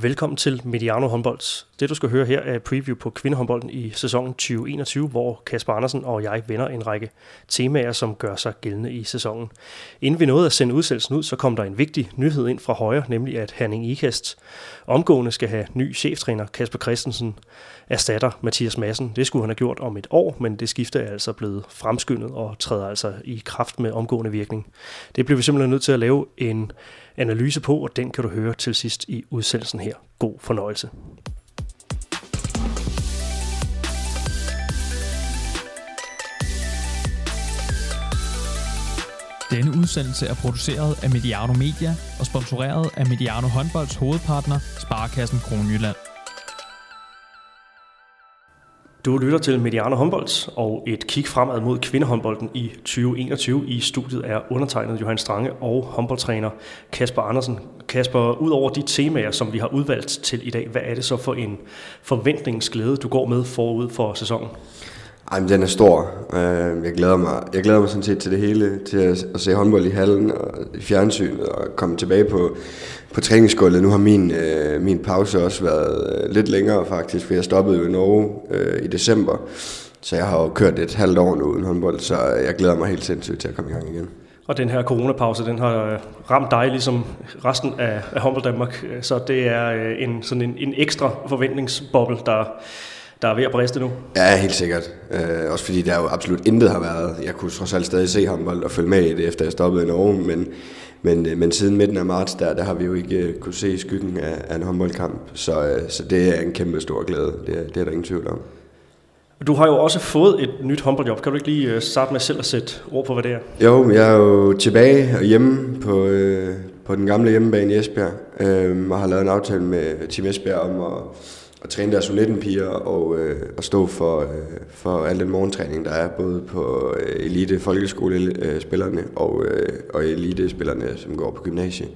Velkommen til Mediano Håndbold. Det du skal høre her er preview på kvindehåndbolden i sæsonen 2021, hvor Kasper Andersen og jeg vender en række temaer, som gør sig gældende i sæsonen. Inden vi nåede at sende udsendelsen ud, så kom der en vigtig nyhed ind fra højre, nemlig at Herning Ikast omgående skal have ny cheftræner Kasper Christensen erstatter Mathias Madsen. Det skulle han have gjort om et år, men det skifte er altså blevet fremskyndet og træder altså i kraft med omgående virkning. Det bliver vi simpelthen nødt til at lave en analyse på, og den kan du høre til sidst i udsendelsen her. God fornøjelse. Denne udsendelse er produceret af Mediano Media og sponsoreret af Mediano Håndbolds hovedpartner, Sparkassen Kronjylland. Du lytter til Mediano Håndbold og et kig fremad mod kvindehåndbolden i 2021. I studiet er undertegnet Johan Strange og håndboldtræner Kasper Andersen. Kasper, ud over de temaer, som vi har udvalgt til i dag, hvad er det så for en forventningsglæde, du går med forud for sæsonen? Ej, men den er stor. Øh, jeg glæder mig, jeg glæder mig sådan set til det hele, til at, at se håndbold i hallen og i fjernsynet og komme tilbage på, på træningsgulvet. Nu har min, øh, min pause også været øh, lidt længere faktisk, for jeg stoppede jo i Norge øh, i december. Så jeg har jo kørt et halvt år nu uden håndbold, så jeg glæder mig helt sindssygt til at komme i gang igen. Og den her coronapause, den har øh, ramt dig ligesom resten af, af håndbold Danmark, så det er en, sådan en, en ekstra forventningsboble, der, der er ved at briste nu? Ja, helt sikkert. Øh, også fordi der jo absolut intet har været. Jeg kunne trods alt stadig se håndbold og følge med i det, efter jeg stoppede i Norge, men, men, øh, men siden midten af marts, der, der har vi jo ikke uh, kunne se skyggen af, af en håndboldkamp. Så, uh, så det er en kæmpe stor glæde. Det er, det er der ingen tvivl om. Du har jo også fået et nyt håndboldjob. Kan du ikke lige starte med selv at sætte ord på, hvad det er? Jo, jeg er jo tilbage og hjemme på, øh, på den gamle hjemmebane i Esbjerg, øh, og har lavet en aftale med Team Esbjerg om at at træne deres 19 piger og, øh, og stå for, øh, for al den morgentræning, der er både på øh, elite folkeskolespillerne og, øh, og elite-spillerne, som går på gymnasiet.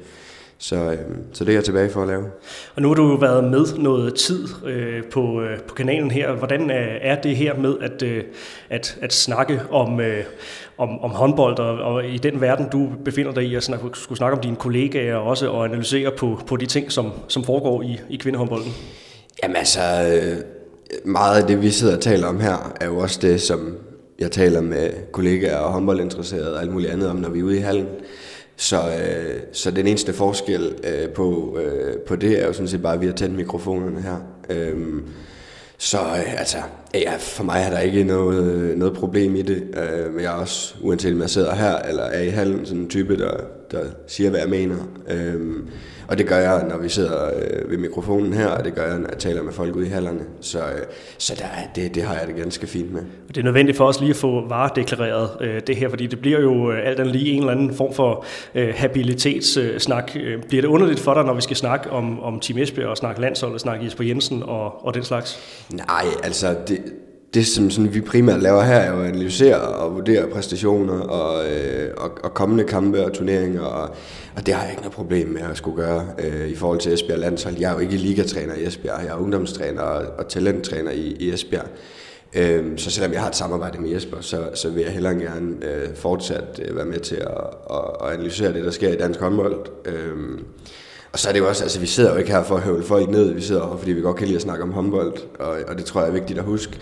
Så, øh, så det er jeg tilbage for at lave. Og nu har du været med noget tid øh, på, øh, på kanalen her. Hvordan er, er det her med at, øh, at, at snakke om, øh, om, om håndbold, og, og i den verden, du befinder dig i, at snakke, skulle snakke om dine kollegaer også, og analysere på, på de ting, som, som foregår i, i kvindehåndbolden? Jamen altså, øh, meget af det, vi sidder og taler om her, er jo også det, som jeg taler med kollegaer og håndboldinteresserede og alt muligt andet om, når vi er ude i hallen. Så, øh, så den eneste forskel øh, på, øh, på det er jo sådan set bare, at vi har tændt mikrofonerne her. Øhm, så øh, altså, ja, for mig er der ikke noget, noget problem i det. Øh, men jeg er også, uanset om jeg sidder her eller er i hallen, sådan en type, der, der siger, hvad jeg mener. Øh, og det gør jeg, når vi sidder øh, ved mikrofonen her, og det gør jeg, når jeg taler med folk ude i hallerne. Så, øh, så der, det, det har jeg det ganske fint med. Det er nødvendigt for os lige at få varedeklareret øh, det her, fordi det bliver jo øh, alt andet lige en eller anden form for øh, habilitetssnak. Øh, bliver det underligt for dig, når vi skal snakke om, om Team Esbjerg og snakke landshold og snakke Jesper Jensen og, og den slags? Nej, altså det, det, som sådan, vi primært laver her, er jo at analysere og vurdere præstationer og, øh, og, og kommende kampe og turneringer, og, og det har jeg ikke noget problem med at skulle gøre øh, i forhold til Esbjerg Landshold. Jeg er jo ikke ligatræner i Esbjerg, jeg er ungdomstræner og, og talenttræner i, i Esbjerg. Øh, så selvom jeg har et samarbejde med Jesper, så, så vil jeg hellere gerne øh, fortsat øh, være med til at, at, at analysere det, der sker i dansk håndbold. Øh, og så er det jo også, altså vi sidder jo ikke her for at høvle folk ned, vi sidder her, fordi vi godt kan lide at snakke om håndbold, og, og det tror jeg er vigtigt at huske.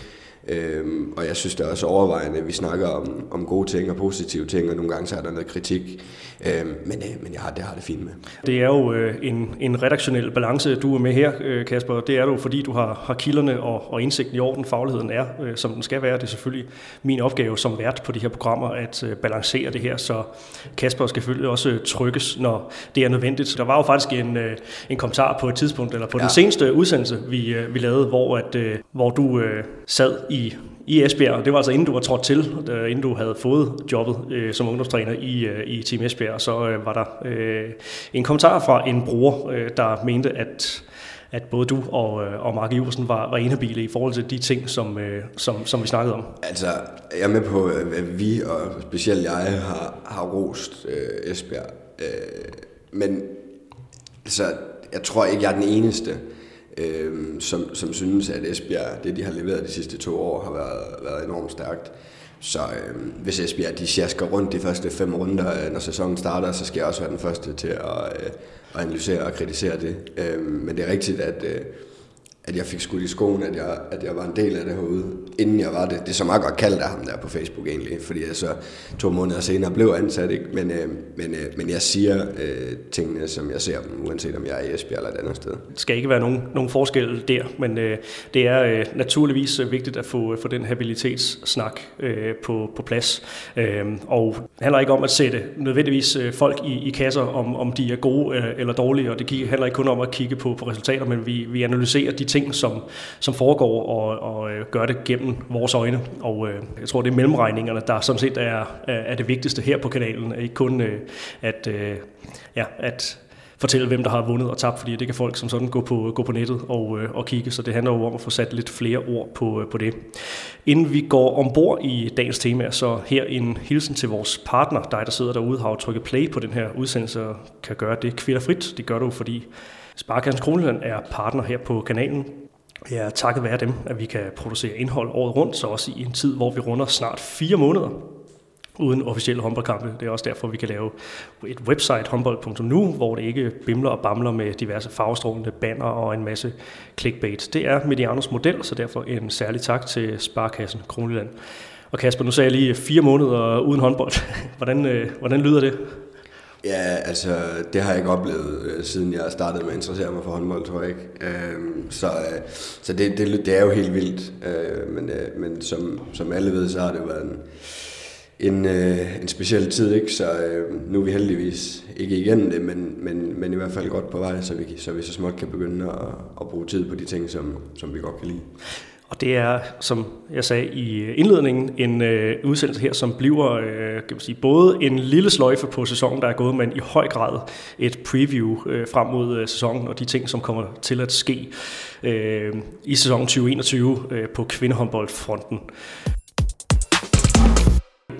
Øhm, og jeg synes det er også overvejende, at vi snakker om, om gode ting og positive ting, og nogle gange så er der noget kritik. Øhm, men øh, men jeg har, det har det fint med. Det er jo øh, en, en redaktionel balance, du er med her, øh, Kasper. Det er jo fordi, du har, har kilderne og, og indsigten i orden. Fagligheden er, øh, som den skal være. Det er selvfølgelig min opgave som vært på de her programmer at øh, balancere det her, så Kasper skal selvfølgelig også trykkes, når det er nødvendigt. Der var jo faktisk en, øh, en kommentar på et tidspunkt, eller på ja. den seneste udsendelse, vi, øh, vi lavede, hvor, at, øh, hvor du øh, sad i, i Esbjerg. Det var altså inden du var trådt til, øh, inden du havde fået jobbet øh, som ungdomstræner i, øh, i Team Esbjerg. Så øh, var der øh, en kommentar fra en bruger, øh, der mente, at at både du og, øh, og Mark Iversen var, var enabile i forhold til de ting, som, øh, som, som vi snakkede om. Altså, jeg er med på, at vi, og specielt jeg, har, har rost øh, Esbjerg. Øh, men altså, jeg tror ikke, jeg er den eneste øh, som, som synes, at Esbjerg, det de har leveret de sidste to år, har været, været enormt stærkt. Så øh, hvis Esbjerg de sjasker rundt de første fem runder, øh, når sæsonen starter, så skal jeg også være den første til at, øh, at analysere og kritisere det. Øh, men det er rigtigt, at, øh, at jeg fik skudt i skoen, at jeg, at jeg var en del af det herude, inden jeg var det. Det er så meget godt kaldt af ham der på Facebook egentlig, fordi jeg så to måneder senere blev ansat, ikke? Men, øh, men, øh, men jeg siger øh, tingene, som jeg ser dem, uanset om jeg er i Esbjerg eller et andet sted. Det skal ikke være nogen, nogen forskel der, men øh, det er øh, naturligvis øh, vigtigt at få, få den habilitetssnak øh, på, på plads. Øh, og det handler ikke om at sætte nødvendigvis øh, folk i, i kasser, om, om de er gode øh, eller dårlige, og det handler ikke kun om at kigge på, på resultater, men vi, vi analyserer de ting, ting, som, som foregår, og, og øh, gør det gennem vores øjne. Og øh, jeg tror, det er mellemregningerne, der sådan set er, er det vigtigste her på kanalen. Ikke kun øh, at, øh, ja, at fortælle, hvem der har vundet og tabt, fordi det kan folk som sådan gå på, gå på nettet og, øh, og kigge, så det handler jo om at få sat lidt flere ord på, øh, på det. Inden vi går ombord i dagens tema, så her en hilsen til vores partner, dig der sidder derude, har trykket play på den her udsendelse og kan gøre det kvitterfrit. Det gør du, fordi Sparkassen Kronjylland er partner her på kanalen. Ja, er takket være dem, at vi kan producere indhold året rundt, så også i en tid, hvor vi runder snart fire måneder uden officielle håndboldkampe. Det er også derfor, vi kan lave et website, håndbold.nu, hvor det ikke bimler og bamler med diverse farvestrålende banner og en masse clickbait. Det er Medianos model, så derfor en særlig tak til Sparkassen Kronjylland. Og Kasper, nu sagde jeg lige fire måneder uden håndbold. Hvordan, øh, hvordan lyder det? Ja, altså, det har jeg ikke oplevet, øh, siden jeg startede med at interessere mig for håndbold, tror jeg ikke. Øhm, så øh, så det, det, det er jo helt vildt. Øh, men øh, men som, som alle ved, så har det været en, en, øh, en speciel tid, ikke? Så nu er vi heldigvis ikke igennem det, men, men, men i hvert fald godt på vej, så vi, så vi så småt kan begynde at, at bruge tid på de ting, som, som vi godt kan lide. Og det er, som jeg sagde i øh, indledningen, en øh, udsendelse her, som bliver øh, kan man sige, både en lille sløjfe på sæsonen, der er gået, men i høj grad et preview øh, frem mod øh, sæsonen og de ting, som kommer til at ske øh, i sæsonen 2021 øh, på kvindehåndboldfronten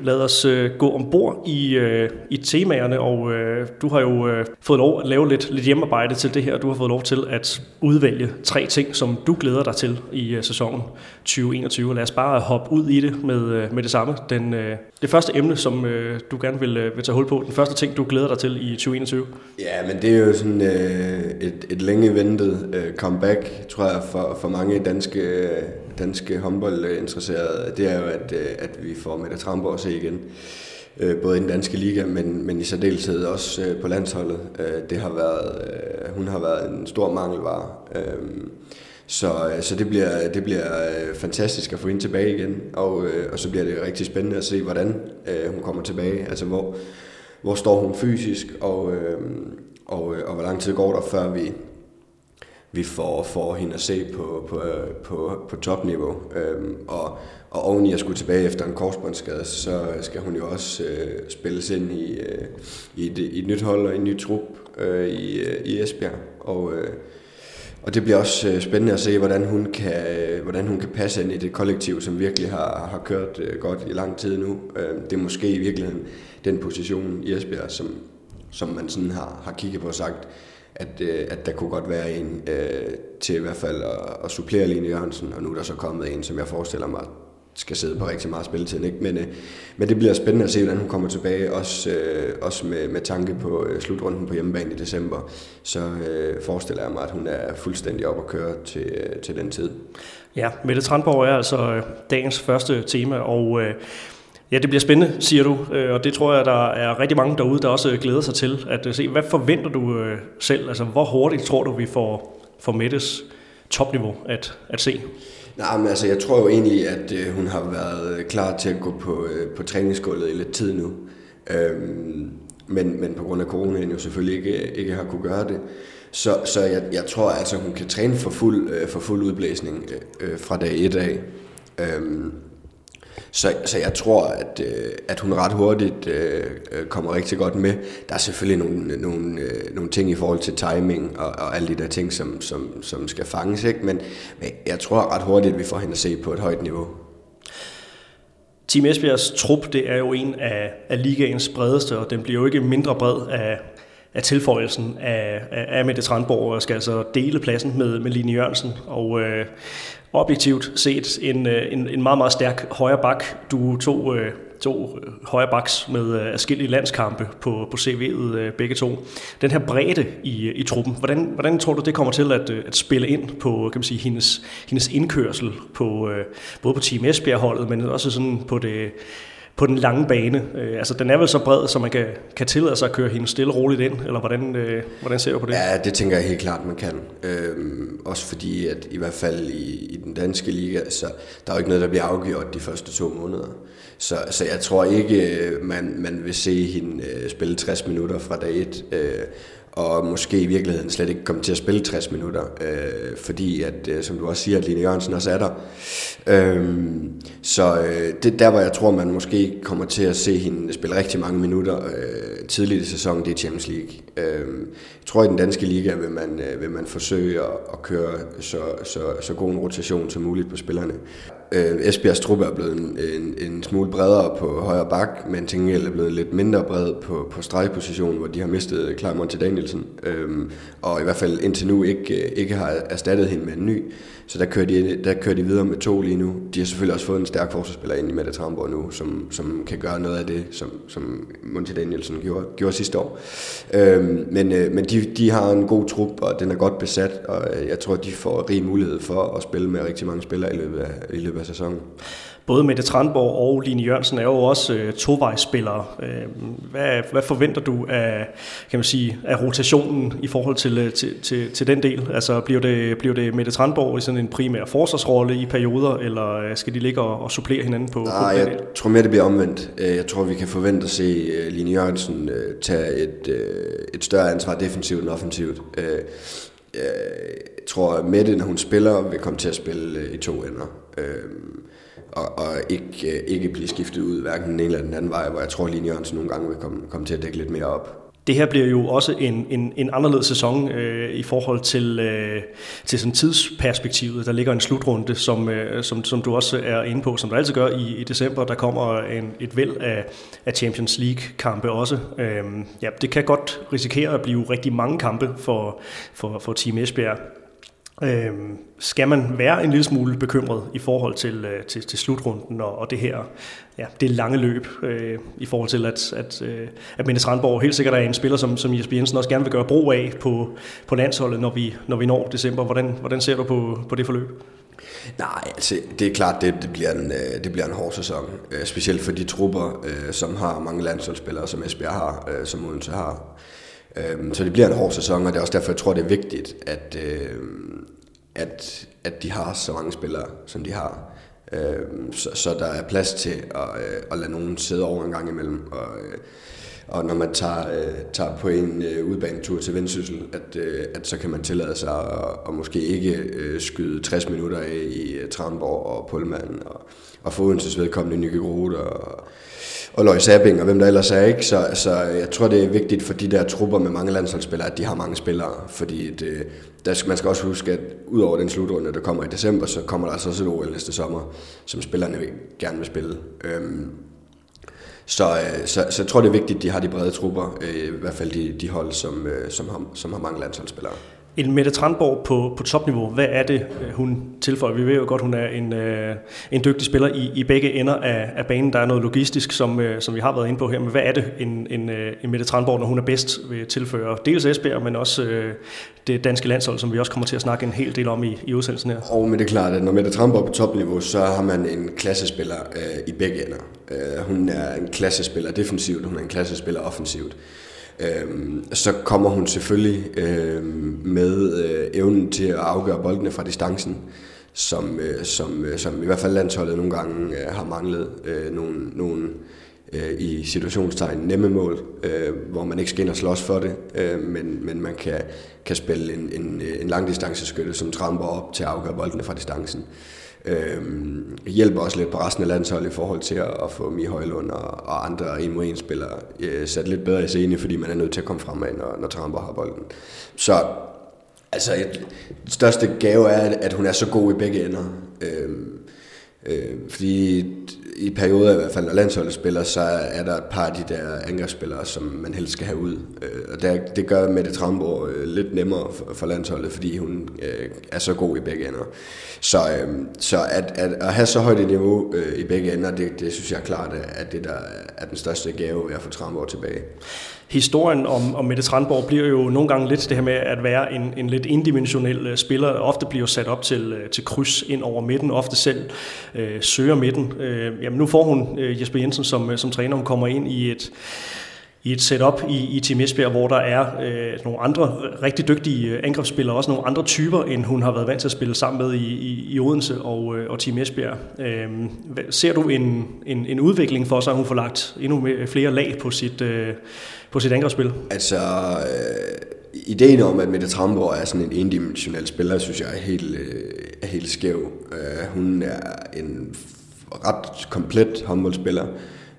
lad os øh, gå ombord i, øh, i temaerne, og øh, du har jo øh, fået lov at lave lidt, lidt hjemmearbejde til det her. Du har fået lov til at udvælge tre ting, som du glæder dig til i øh, sæsonen 2021. Lad os bare hoppe ud i det med, øh, med det samme. Den, øh, det første emne, som øh, du gerne vil, øh, vil tage hul på, den første ting, du glæder dig til i 2021? Ja, men det er jo sådan øh, et, et længe ventet øh, comeback, tror jeg, for, for mange danske, øh, danske håndboldinteresserede. Det er jo, at, øh, at vi får Mette Tramborg at se igen. Øh, både i den danske liga, men, men i særdeleshed også øh, på landsholdet. Det har været, hun har været en stor mangelvare. Så, så det bliver, det bliver fantastisk at få hende tilbage igen, og, og så bliver det rigtig spændende at se, hvordan hun kommer tilbage. Altså hvor, hvor står hun fysisk, og, øh, og, og hvor lang tid går der, før vi, vi får, får hende at se på, på, på, på topniveau. Øhm, og, og oven i at skulle tilbage efter en korsbåndsskade, så skal hun jo også øh, spilles ind i, øh, i, et, i et nyt hold og en ny trup øh, i, øh, i Esbjerg. Og, øh, og det bliver også øh, spændende at se, hvordan hun kan, øh, hvordan hun kan passe ind i det kollektiv, som virkelig har, har kørt øh, godt i lang tid nu. Øh, det er måske i virkeligheden den position i Esbjerg, som, som man sådan har, har kigget på og sagt, at, øh, at der kunne godt være en øh, til i hvert fald at, at supplere Line Jørgensen, og nu er der så kommet en, som jeg forestiller mig skal sidde på rigtig meget spilletid. Ikke? Men, øh, men det bliver spændende at se, hvordan hun kommer tilbage, også, øh, også med, med tanke på øh, slutrunden på hjemmebane i december. Så øh, forestiller jeg mig, at hun er fuldstændig op at køre til, øh, til den tid. Ja, Mette Tranborg er altså øh, dagens første tema, og øh, Ja, det bliver spændende, siger du, øh, og det tror jeg, der er rigtig mange derude, der også øh, glæder sig til at øh, se. Hvad forventer du selv? Altså, hvor hurtigt tror du, vi får, får Mettes topniveau at, at se? Nej, men altså, jeg tror jo egentlig, at hun har været klar til at gå på, på træningsgulvet i lidt tid nu. Øhm, men, men på grund af coronaen jo selvfølgelig ikke, ikke har kunne gøre det. Så, så jeg, jeg tror altså, hun kan træne for fuld, for fuld udblæsning øh, fra dag 1 af. Øhm, så, så jeg tror, at, øh, at hun ret hurtigt øh, øh, kommer rigtig godt med. Der er selvfølgelig nogle, nogle, øh, nogle ting i forhold til timing og, og alle de der ting, som, som, som skal fanges. Ikke? Men, men jeg tror ret hurtigt, at vi får hende at se på et højt niveau. Team Esbjergs trup, det er jo en af, af ligaens bredeste, og den bliver jo ikke mindre bred af, af tilføjelsen af, af, af Mette Trandborg og skal altså dele pladsen med, med Line Jørgensen. Og øh, objektivt set en, øh, en, en meget, meget stærk højre bak. Du tog, øh, to øh, højre baks med øh, afskillige landskampe på, på CV'et øh, begge to. Den her bredde i, i truppen, hvordan, hvordan tror du, det kommer til at, at spille ind på kan man sige, hendes, hendes indkørsel på både på Team Esbjerg-holdet, men også sådan på det på den lange bane. Øh, altså, den er vel så bred, så man kan, kan tillade sig at køre hende stille og roligt ind, eller hvordan, øh, hvordan ser du på det? Ja, det tænker jeg helt klart, man kan. Øh, også fordi, at i hvert fald i, i den danske liga, så der er jo ikke noget, der bliver afgjort de første to måneder. Så, så jeg tror ikke, øh, man, man vil se hende øh, spille 60 minutter fra dag 1. Øh, og måske i virkeligheden slet ikke komme til at spille 60 minutter, øh, fordi at, øh, som du også siger, at Line Jørgensen også er der. Øh, så øh, det der, hvor jeg tror, man måske kommer til at se hende spille rigtig mange minutter øh, tidligt i sæsonen, det er Champions League. Øh, jeg tror, i den danske liga vil man, øh, vil man forsøge at, at køre så, så, så god en rotation som muligt på spillerne. Øh, Esbjergs truppe er blevet en, en, en smule bredere på højre bak, men til gengæld er blevet lidt mindre bred på, på stregpositionen, hvor de har mistet Clara til Danielsen, øh, og i hvert fald indtil nu ikke, øh, ikke har erstattet hende med en ny. Så der kører, de, der kører de videre med to lige nu. De har selvfølgelig også fået en stærk forsvarsspiller ind i Mette Tramborg nu, som, som kan gøre noget af det, som, som Monty Danielsen gjorde, gjorde sidste år. Øhm, men øh, men de, de har en god trup, og den er godt besat, og øh, jeg tror, de får rig mulighed for at spille med rigtig mange spillere i løbet af, i løbet af sæsonen både Mette Trandborg og Line Jørgensen er jo også øh, tovejsspillere. Øh, hvad, hvad forventer du af, kan man sige, af rotationen i forhold til, øh, til, til, til den del? Altså bliver det, bliver det Mette Trandborg i sådan en primær forsvarsrolle i perioder, eller øh, skal de ligge og, og supplere hinanden på? Nej, på jeg tror mere, det bliver omvendt. Øh, jeg tror, vi kan forvente at se Line Jørgensen tage et, et større ansvar defensivt end offensivt. Jeg tror, at Mette, når hun spiller, vil komme til at spille i to ender og, og ikke, øh, ikke blive skiftet ud, hverken den ene eller den anden vej, hvor jeg tror, at Line Jørgensen nogle gange vil komme, komme til at dække lidt mere op. Det her bliver jo også en, en, en anderledes sæson øh, i forhold til, øh, til sådan tidsperspektivet. Der ligger en slutrunde, som, øh, som, som du også er inde på, som du altid gør i, i december. Der kommer en, et væld af, af Champions League-kampe også. Øh, ja, det kan godt risikere at blive rigtig mange kampe for, for, for Team Esbjerg. Øh, skal man være en lille smule bekymret i forhold til, øh, til, til slutrunden og, og det her ja, det lange løb øh, i forhold til, at, at, øh, at Mendes Randborg helt sikkert er en spiller, som, som Jesper Jensen også gerne vil gøre brug af på, på landsholdet, når vi, når vi når december. Hvordan, hvordan ser du på, på det forløb? Nej, altså, det er klart, det, det, bliver en, øh, det bliver en hård sæson. Øh, specielt for de trupper, øh, som har mange landsholdsspillere, som Esbjerg har, øh, som Odense har. Øh, så det bliver en hård sæson, og det er også derfor, jeg tror, det er vigtigt, at, øh, at, at de har så mange spillere, som de har. Øhm, så, så der er plads til at, øh, at lade nogen sidde over en gang imellem. Og, øh, og når man tager, øh, tager på en øh, udbanetur til Vendsyssel, at, øh, at så kan man tillade sig at, at måske ikke skyde 60 minutter af i Tranborg og Pullman, og, og få Odenses vedkommende Nykke Grote og, og Løg Sabing og hvem der ellers er. Ikke? Så, så jeg tror, det er vigtigt for de der trupper med mange landsholdsspillere, at de har mange spillere. Fordi det, der skal, man skal også huske, at ud over den slutrunde, der kommer i december, så kommer der altså også et OL næste sommer, som spillerne gerne vil spille. Øhm, så, øh, så, så jeg tror, det er vigtigt, at de har de brede trupper, øh, i hvert fald de, de hold, som, øh, som, har, som har mange landsholdsspillere. En Mette Tranborg på, på topniveau, hvad er det, øh, hun tilføjer? Vi ved jo godt, hun er en, øh, en dygtig spiller i, i begge ender af, af banen. Der er noget logistisk, som, øh, som vi har været inde på her. Men hvad er det, en, en, øh, en Mette Tranborg, når hun er bedst, vil tilføre? Dels Esbjerg, men også øh, det danske landshold, som vi også kommer til at snakke en hel del om i, i udsendelsen her. Og men det er klart, at når Mette Tranborg er på topniveau, så har man en klassespiller øh, i begge ender. Øh, hun er en klassespiller defensivt, hun er en klassespiller offensivt Øhm, så kommer hun selvfølgelig øh, med øh, evnen til at afgøre boldene fra distancen, som, øh, som, øh, som i hvert fald landsholdet nogle gange øh, har manglet øh, nogle, nogle øh, i situationstegn nemme mål, øh, hvor man ikke skal ind og slås for det, øh, men, men man kan, kan spille en, en, øh, en langdistanceskytte, som tramper op til at afgøre boldene fra distancen. Øh, Øhm, hjælper også lidt på resten af landsholdet i forhold til at, at få Mie Højlund og, og andre en mod en spillere øh, sat lidt bedre i scene, fordi man er nødt til at komme fremad, når, når Tramper har bolden. Så altså, et, det største gave er, at hun er så god i begge ender. Øh, Øh, fordi i perioder i hvert fald, når landsholdet spiller, så er der et par af de der angrebsspillere, som man helst skal have ud. Øh, og det, det gør Mette Tramborg øh, lidt nemmere for, for landsholdet, fordi hun øh, er så god i begge ender. Så, øh, så at, at, at have så højt et niveau øh, i begge ender, det, det synes jeg klart er det, der er den største gave ved at få Tramborg tilbage historien om, om Mette Tranborg bliver jo nogle gange lidt det her med at være en, en lidt indimensionel øh, spiller. Ofte bliver sat op til, øh, til kryds ind over midten, ofte selv øh, søger midten. Øh, jamen nu får hun øh, Jesper Jensen som, øh, som træner, hun kommer ind i et i et setup i, i Team Esbjerg, hvor der er øh, nogle andre rigtig dygtige øh, angrebsspillere, også nogle andre typer, end hun har været vant til at spille sammen med i, i, i Odense og, øh, og Team Esbjerg. Øh, ser du en, en, en udvikling for sig, at hun får lagt endnu mere, flere lag på sit, øh, på sit angrebsspil? Altså, øh, ideen om, at Mette Tramborg er sådan en endimensionel spiller, synes jeg er helt, øh, er helt skæv. Øh, hun er en ret komplet håndboldspiller.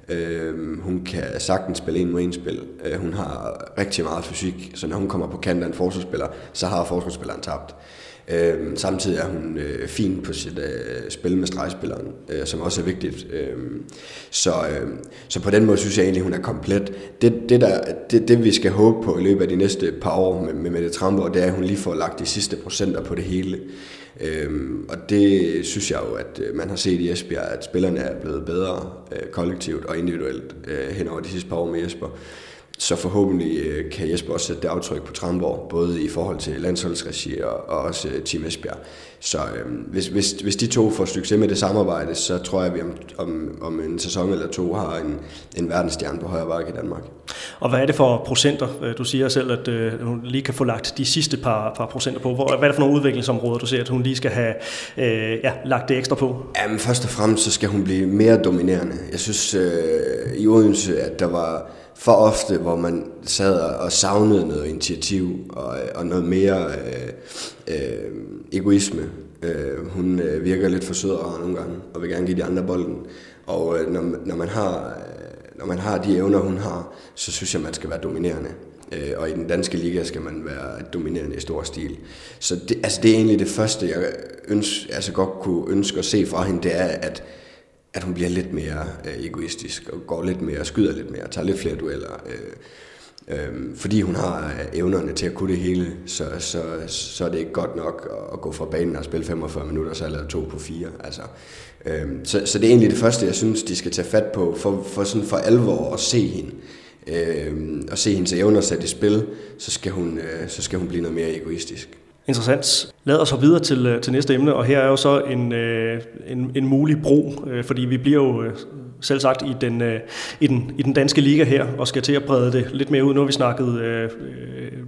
Øh, hun kan sagtens spille en mod en spil. Øh, hun har rigtig meget fysik, så når hun kommer på kanten af en forsvarsspiller, så har forsvarsspilleren tabt. Øh, samtidig er hun øh, fin på sit øh, spil med stregspilleren, øh, som også er vigtigt. Øh, så, øh, så på den måde synes jeg egentlig, hun er komplet. Det, det, der, det, det vi skal håbe på i løbet af de næste par år med, med Mette Tramborg, det er, at hun lige får lagt de sidste procenter på det hele. Øhm, og det synes jeg jo, at øh, man har set i Esbjerg, at spillerne er blevet bedre øh, kollektivt og individuelt øh, hen over de sidste par år med Jesper. Så forhåbentlig øh, kan Jesper også sætte det aftryk på Tramborg, både i forhold til landsholdsregi og, og også øh, Team Esbjerg. Så øh, hvis, hvis, hvis de to får succes med det samarbejde, så tror jeg, at vi om, om, om en sæson eller to har en, en verdensstjerne på højre bakke i Danmark. Og hvad er det for procenter? Øh, du siger selv, at øh, hun lige kan få lagt de sidste par, par procenter på. Hvad er det for nogle udviklingsområder, du ser, at hun lige skal have øh, ja, lagt det ekstra på? Jamen, først og fremmest så skal hun blive mere dominerende. Jeg synes øh, i Odense, at der var for ofte, hvor man sad og savnede noget initiativ og, og noget mere øh, øh, egoisme. Øh, hun øh, virker lidt for sød og nogle gange, og vil gerne give de andre bolden. Og øh, når, når, man har, øh, når man har de evner, hun har, så synes jeg, man skal være dominerende. Øh, og i den danske liga skal man være dominerende i stor stil. Så det, altså det er egentlig det første, jeg ønsker, altså godt kunne ønske at se fra hende, det er, at at hun bliver lidt mere øh, egoistisk og går lidt mere, skyder lidt mere, tager lidt flere dueller. Øh, øh, fordi hun har øh, evnerne til at kunne det hele, så, så, så er det ikke godt nok at, gå fra banen og spille 45 minutter, så lavet to på fire. Altså, øh, så, så det er egentlig det første, jeg synes, de skal tage fat på, for, for sådan for alvor at se hende. Øh, og se hendes evner sat i spil, så skal, hun, øh, så skal hun blive noget mere egoistisk. Interessant. Lad os hoppe videre til, øh, til næste emne, og her er jo så en, øh, en, en mulig bro, øh, fordi vi bliver jo selv sagt i den, i, den, i den danske liga her, og skal til at brede det lidt mere ud. Nu har vi snakket med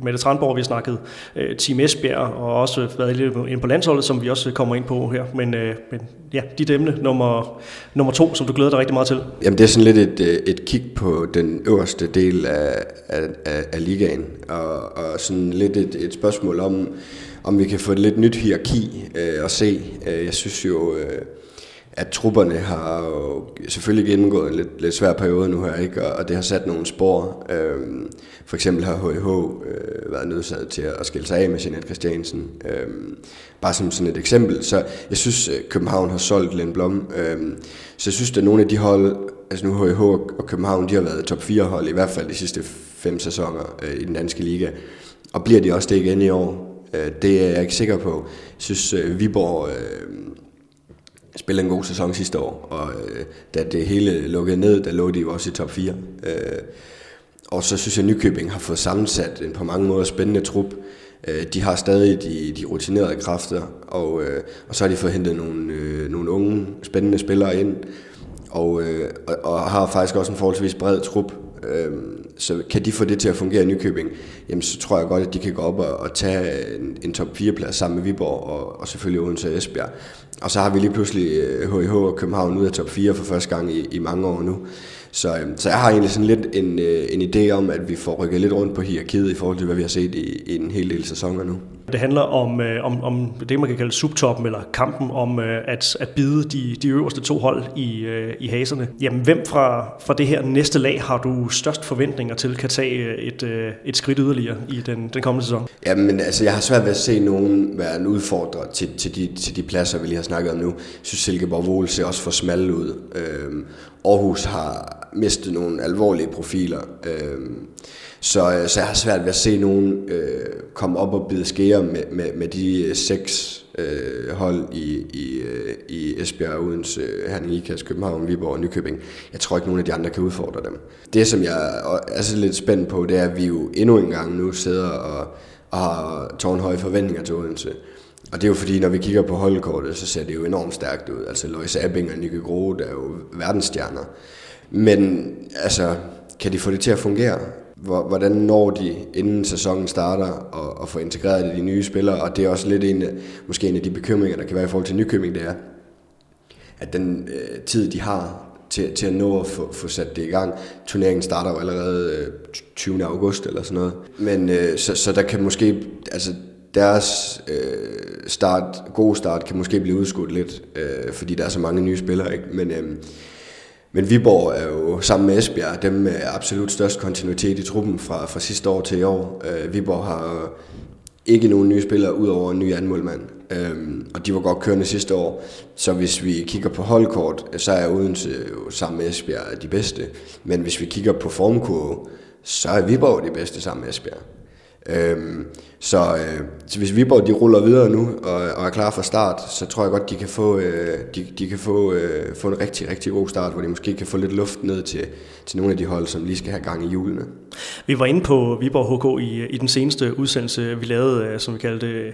Mette Tranborg, vi har snakket Team Esbjerg, og også været lidt ind på landsholdet, som vi også kommer ind på her. Men, men ja, dit emne nummer, nummer to, som du glæder dig rigtig meget til. Jamen det er sådan lidt et, et kig på den øverste del af, af, af, af ligaen, og, og sådan lidt et, et spørgsmål om, om vi kan få et lidt nyt hierarki øh, at se. Øh, jeg synes jo, øh, at trupperne har jo selvfølgelig gennemgået en lidt, lidt svær periode nu her, ikke? Og, og det har sat nogle spor. Øh, for eksempel har HH øh, været nødsaget til at skille sig af med Jeanette Christiansen. Øh, bare som sådan et eksempel. Så jeg synes, øh, København har solgt Len Blom. Øh, så jeg synes, at nogle af de hold, altså nu HH og København, de har været top 4 hold, i hvert fald de sidste fem sæsoner øh, i den danske liga. Og bliver de også det igen i år? Øh, det er jeg ikke sikker på. Jeg synes, øh, Viborg øh, spillede en god sæson sidste år, og øh, da det hele lukkede ned, der lå de jo også i top 4. Øh, og så synes jeg, at Nykøbing har fået sammensat en på mange måder spændende trup. Øh, de har stadig de, de rutinerede kræfter, og, øh, og så har de fået hentet nogle, øh, nogle unge, spændende spillere ind, og, øh, og, og har faktisk også en forholdsvis bred trup. Øh, så kan de få det til at fungere i Nykøbing, jamen så tror jeg godt, at de kan gå op og, og tage en, en top 4 plads sammen med Viborg og, og selvfølgelig Odense og Esbjerg. Og så har vi lige pludselig øh, HIH og København ud af top 4 for første gang i, i mange år nu. Så, øh, så jeg har egentlig sådan lidt en, øh, en idé om, at vi får rykket lidt rundt på hierarkiet i forhold til, hvad vi har set i, i en hel del sæsoner nu. Det handler om, øh, om, om det, man kan kalde subtoppen, eller kampen om øh, at, at bide de, de øverste to hold i, øh, i haserne. Jamen, hvem fra, fra det her næste lag har du størst forventninger til, kan tage et, øh, et skridt yderligere i den, den kommende sæson? Jamen, altså, jeg har svært ved at se nogen være en udfordrer til, til, de, til de pladser, vi lige har snakket om nu. Jeg synes, Silkeborg Vole ser også for smalle ud. Øh, Aarhus har mistet nogle alvorlige profiler. Øhm, øh, så, så jeg har svært ved at se nogen øh, komme op og bide skære med, med, med de øh, seks øh, hold i, i, øh, i Esbjerg, Odense, Herning, Ikast, København, Viborg og Nykøbing. Jeg tror ikke, nogen af de andre kan udfordre dem. Det, som jeg er så lidt spændt på, det er, at vi jo endnu en gang nu sidder og, og har tårnhøje forventninger til Odense. Og det er jo fordi, når vi kigger på holdkortet, så ser det jo enormt stærkt ud. Altså Lois Abing og Nikke Groth er jo verdensstjerner. Men altså, kan de få det til at fungere? hvordan når de, inden sæsonen starter, og, og få integreret de nye spillere, og det er også lidt en, måske en af de bekymringer, der kan være i forhold til Nykøbing, det er, at den øh, tid, de har til, til at nå at få, få sat det i gang. Turneringen starter jo allerede øh, 20. august eller sådan noget. Men øh, så, så der kan måske, altså deres øh, start, gode start kan måske blive udskudt lidt, øh, fordi der er så mange nye spillere. Ikke? Men øh, men Viborg er jo sammen med Esbjerg dem med absolut størst kontinuitet i truppen fra, fra sidste år til i år. Øh, Viborg har ikke nogen nye spillere udover en ny anmålmand. øh, og de var godt kørende sidste år. Så hvis vi kigger på holdkort, så er Odense jo sammen med Esbjerg de bedste. Men hvis vi kigger på formkurve, så er Viborg de bedste sammen med Esbjerg. Øhm, så, øh, så hvis Viborg de ruller videre nu og, og er klar for start, så tror jeg godt, de kan få, øh, de, de kan få, øh, få en rigtig, rigtig god start, hvor de måske kan få lidt luft ned til, til nogle af de hold, som lige skal have gang i hjulene. Vi var inde på Viborg HK i, i den seneste udsendelse, vi lavede, øh, som vi kaldte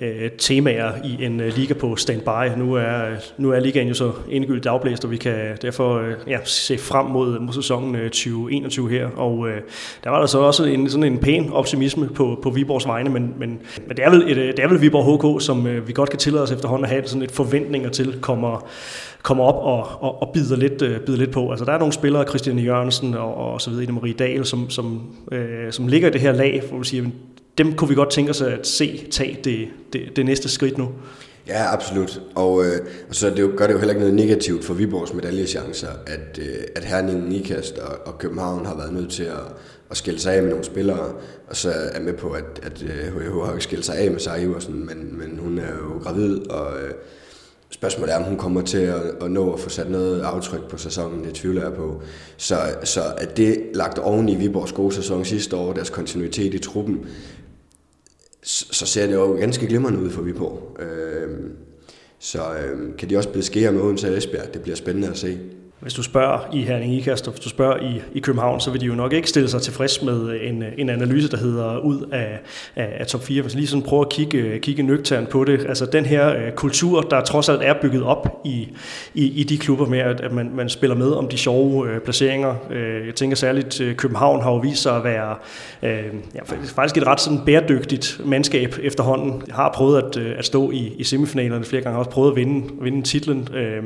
øh, temaer i en øh, liga på standby. Nu er, nu er ligaen jo så endegyldigt afblæst, og vi kan derfor øh, ja, se frem mod, mod sæsonen øh, 2021 her. Og øh, der var der så også en, sådan en pæn optimisme på, på Viborgs vegne, men, men, men det, er vel et, øh, det er vel Viborg HK, som øh, vi godt kan tillade os efterhånden at have sådan et forventninger til, kommer, kommer op og, og, og bider, lidt, øh, bider lidt på. Altså der er nogle spillere, Christian Jørgensen og, og så videre, Ine Marie Dahl, som, som, øh, som ligger i det her lag, hvor vi siger, dem kunne vi godt tænke os at se tage det, det, det næste skridt nu. Ja, absolut. Og, øh, og så det jo, gør det jo heller ikke noget negativt for Viborgs medaljechancer, at, øh, at Herning, Nikast og, og København har været nødt til at, at skille sig af med nogle spillere, og så er med på, at, at øh, HH har ikke skilt sig af med sig Iversen, men, men hun er jo gravid, og øh, spørgsmålet er, om hun kommer til at, at nå at få sat noget aftryk på sæsonen, det tvivler jeg på. Så, så at det lagt oven i Viborgs gode sæson sidste år, deres kontinuitet i truppen, så ser det jo ganske glimrende ud for Viborg. Øh, så øh, kan de også blive skære med Odense og Esbjerg. Det bliver spændende at se. Hvis du spørger i Herning Ikast, og hvis du spørger i, i København, så vil de jo nok ikke stille sig tilfreds med øh, en, øh, en analyse, der hedder ud af, af, af top 4. Hvis lige sådan prøver at kigge, øh, kigge nøgtern på det. Altså den her øh, kultur, der trods alt er bygget op i, i, i de klubber med, at, at man, man spiller med om de sjove øh, placeringer. Øh, jeg tænker særligt, øh, København har jo vist sig at være øh, ja, faktisk et ret sådan bæredygtigt mandskab efterhånden. Jeg har prøvet at, øh, at stå i, i semifinalerne flere gange, har også prøvet at vinde, vinde titlen. Øh,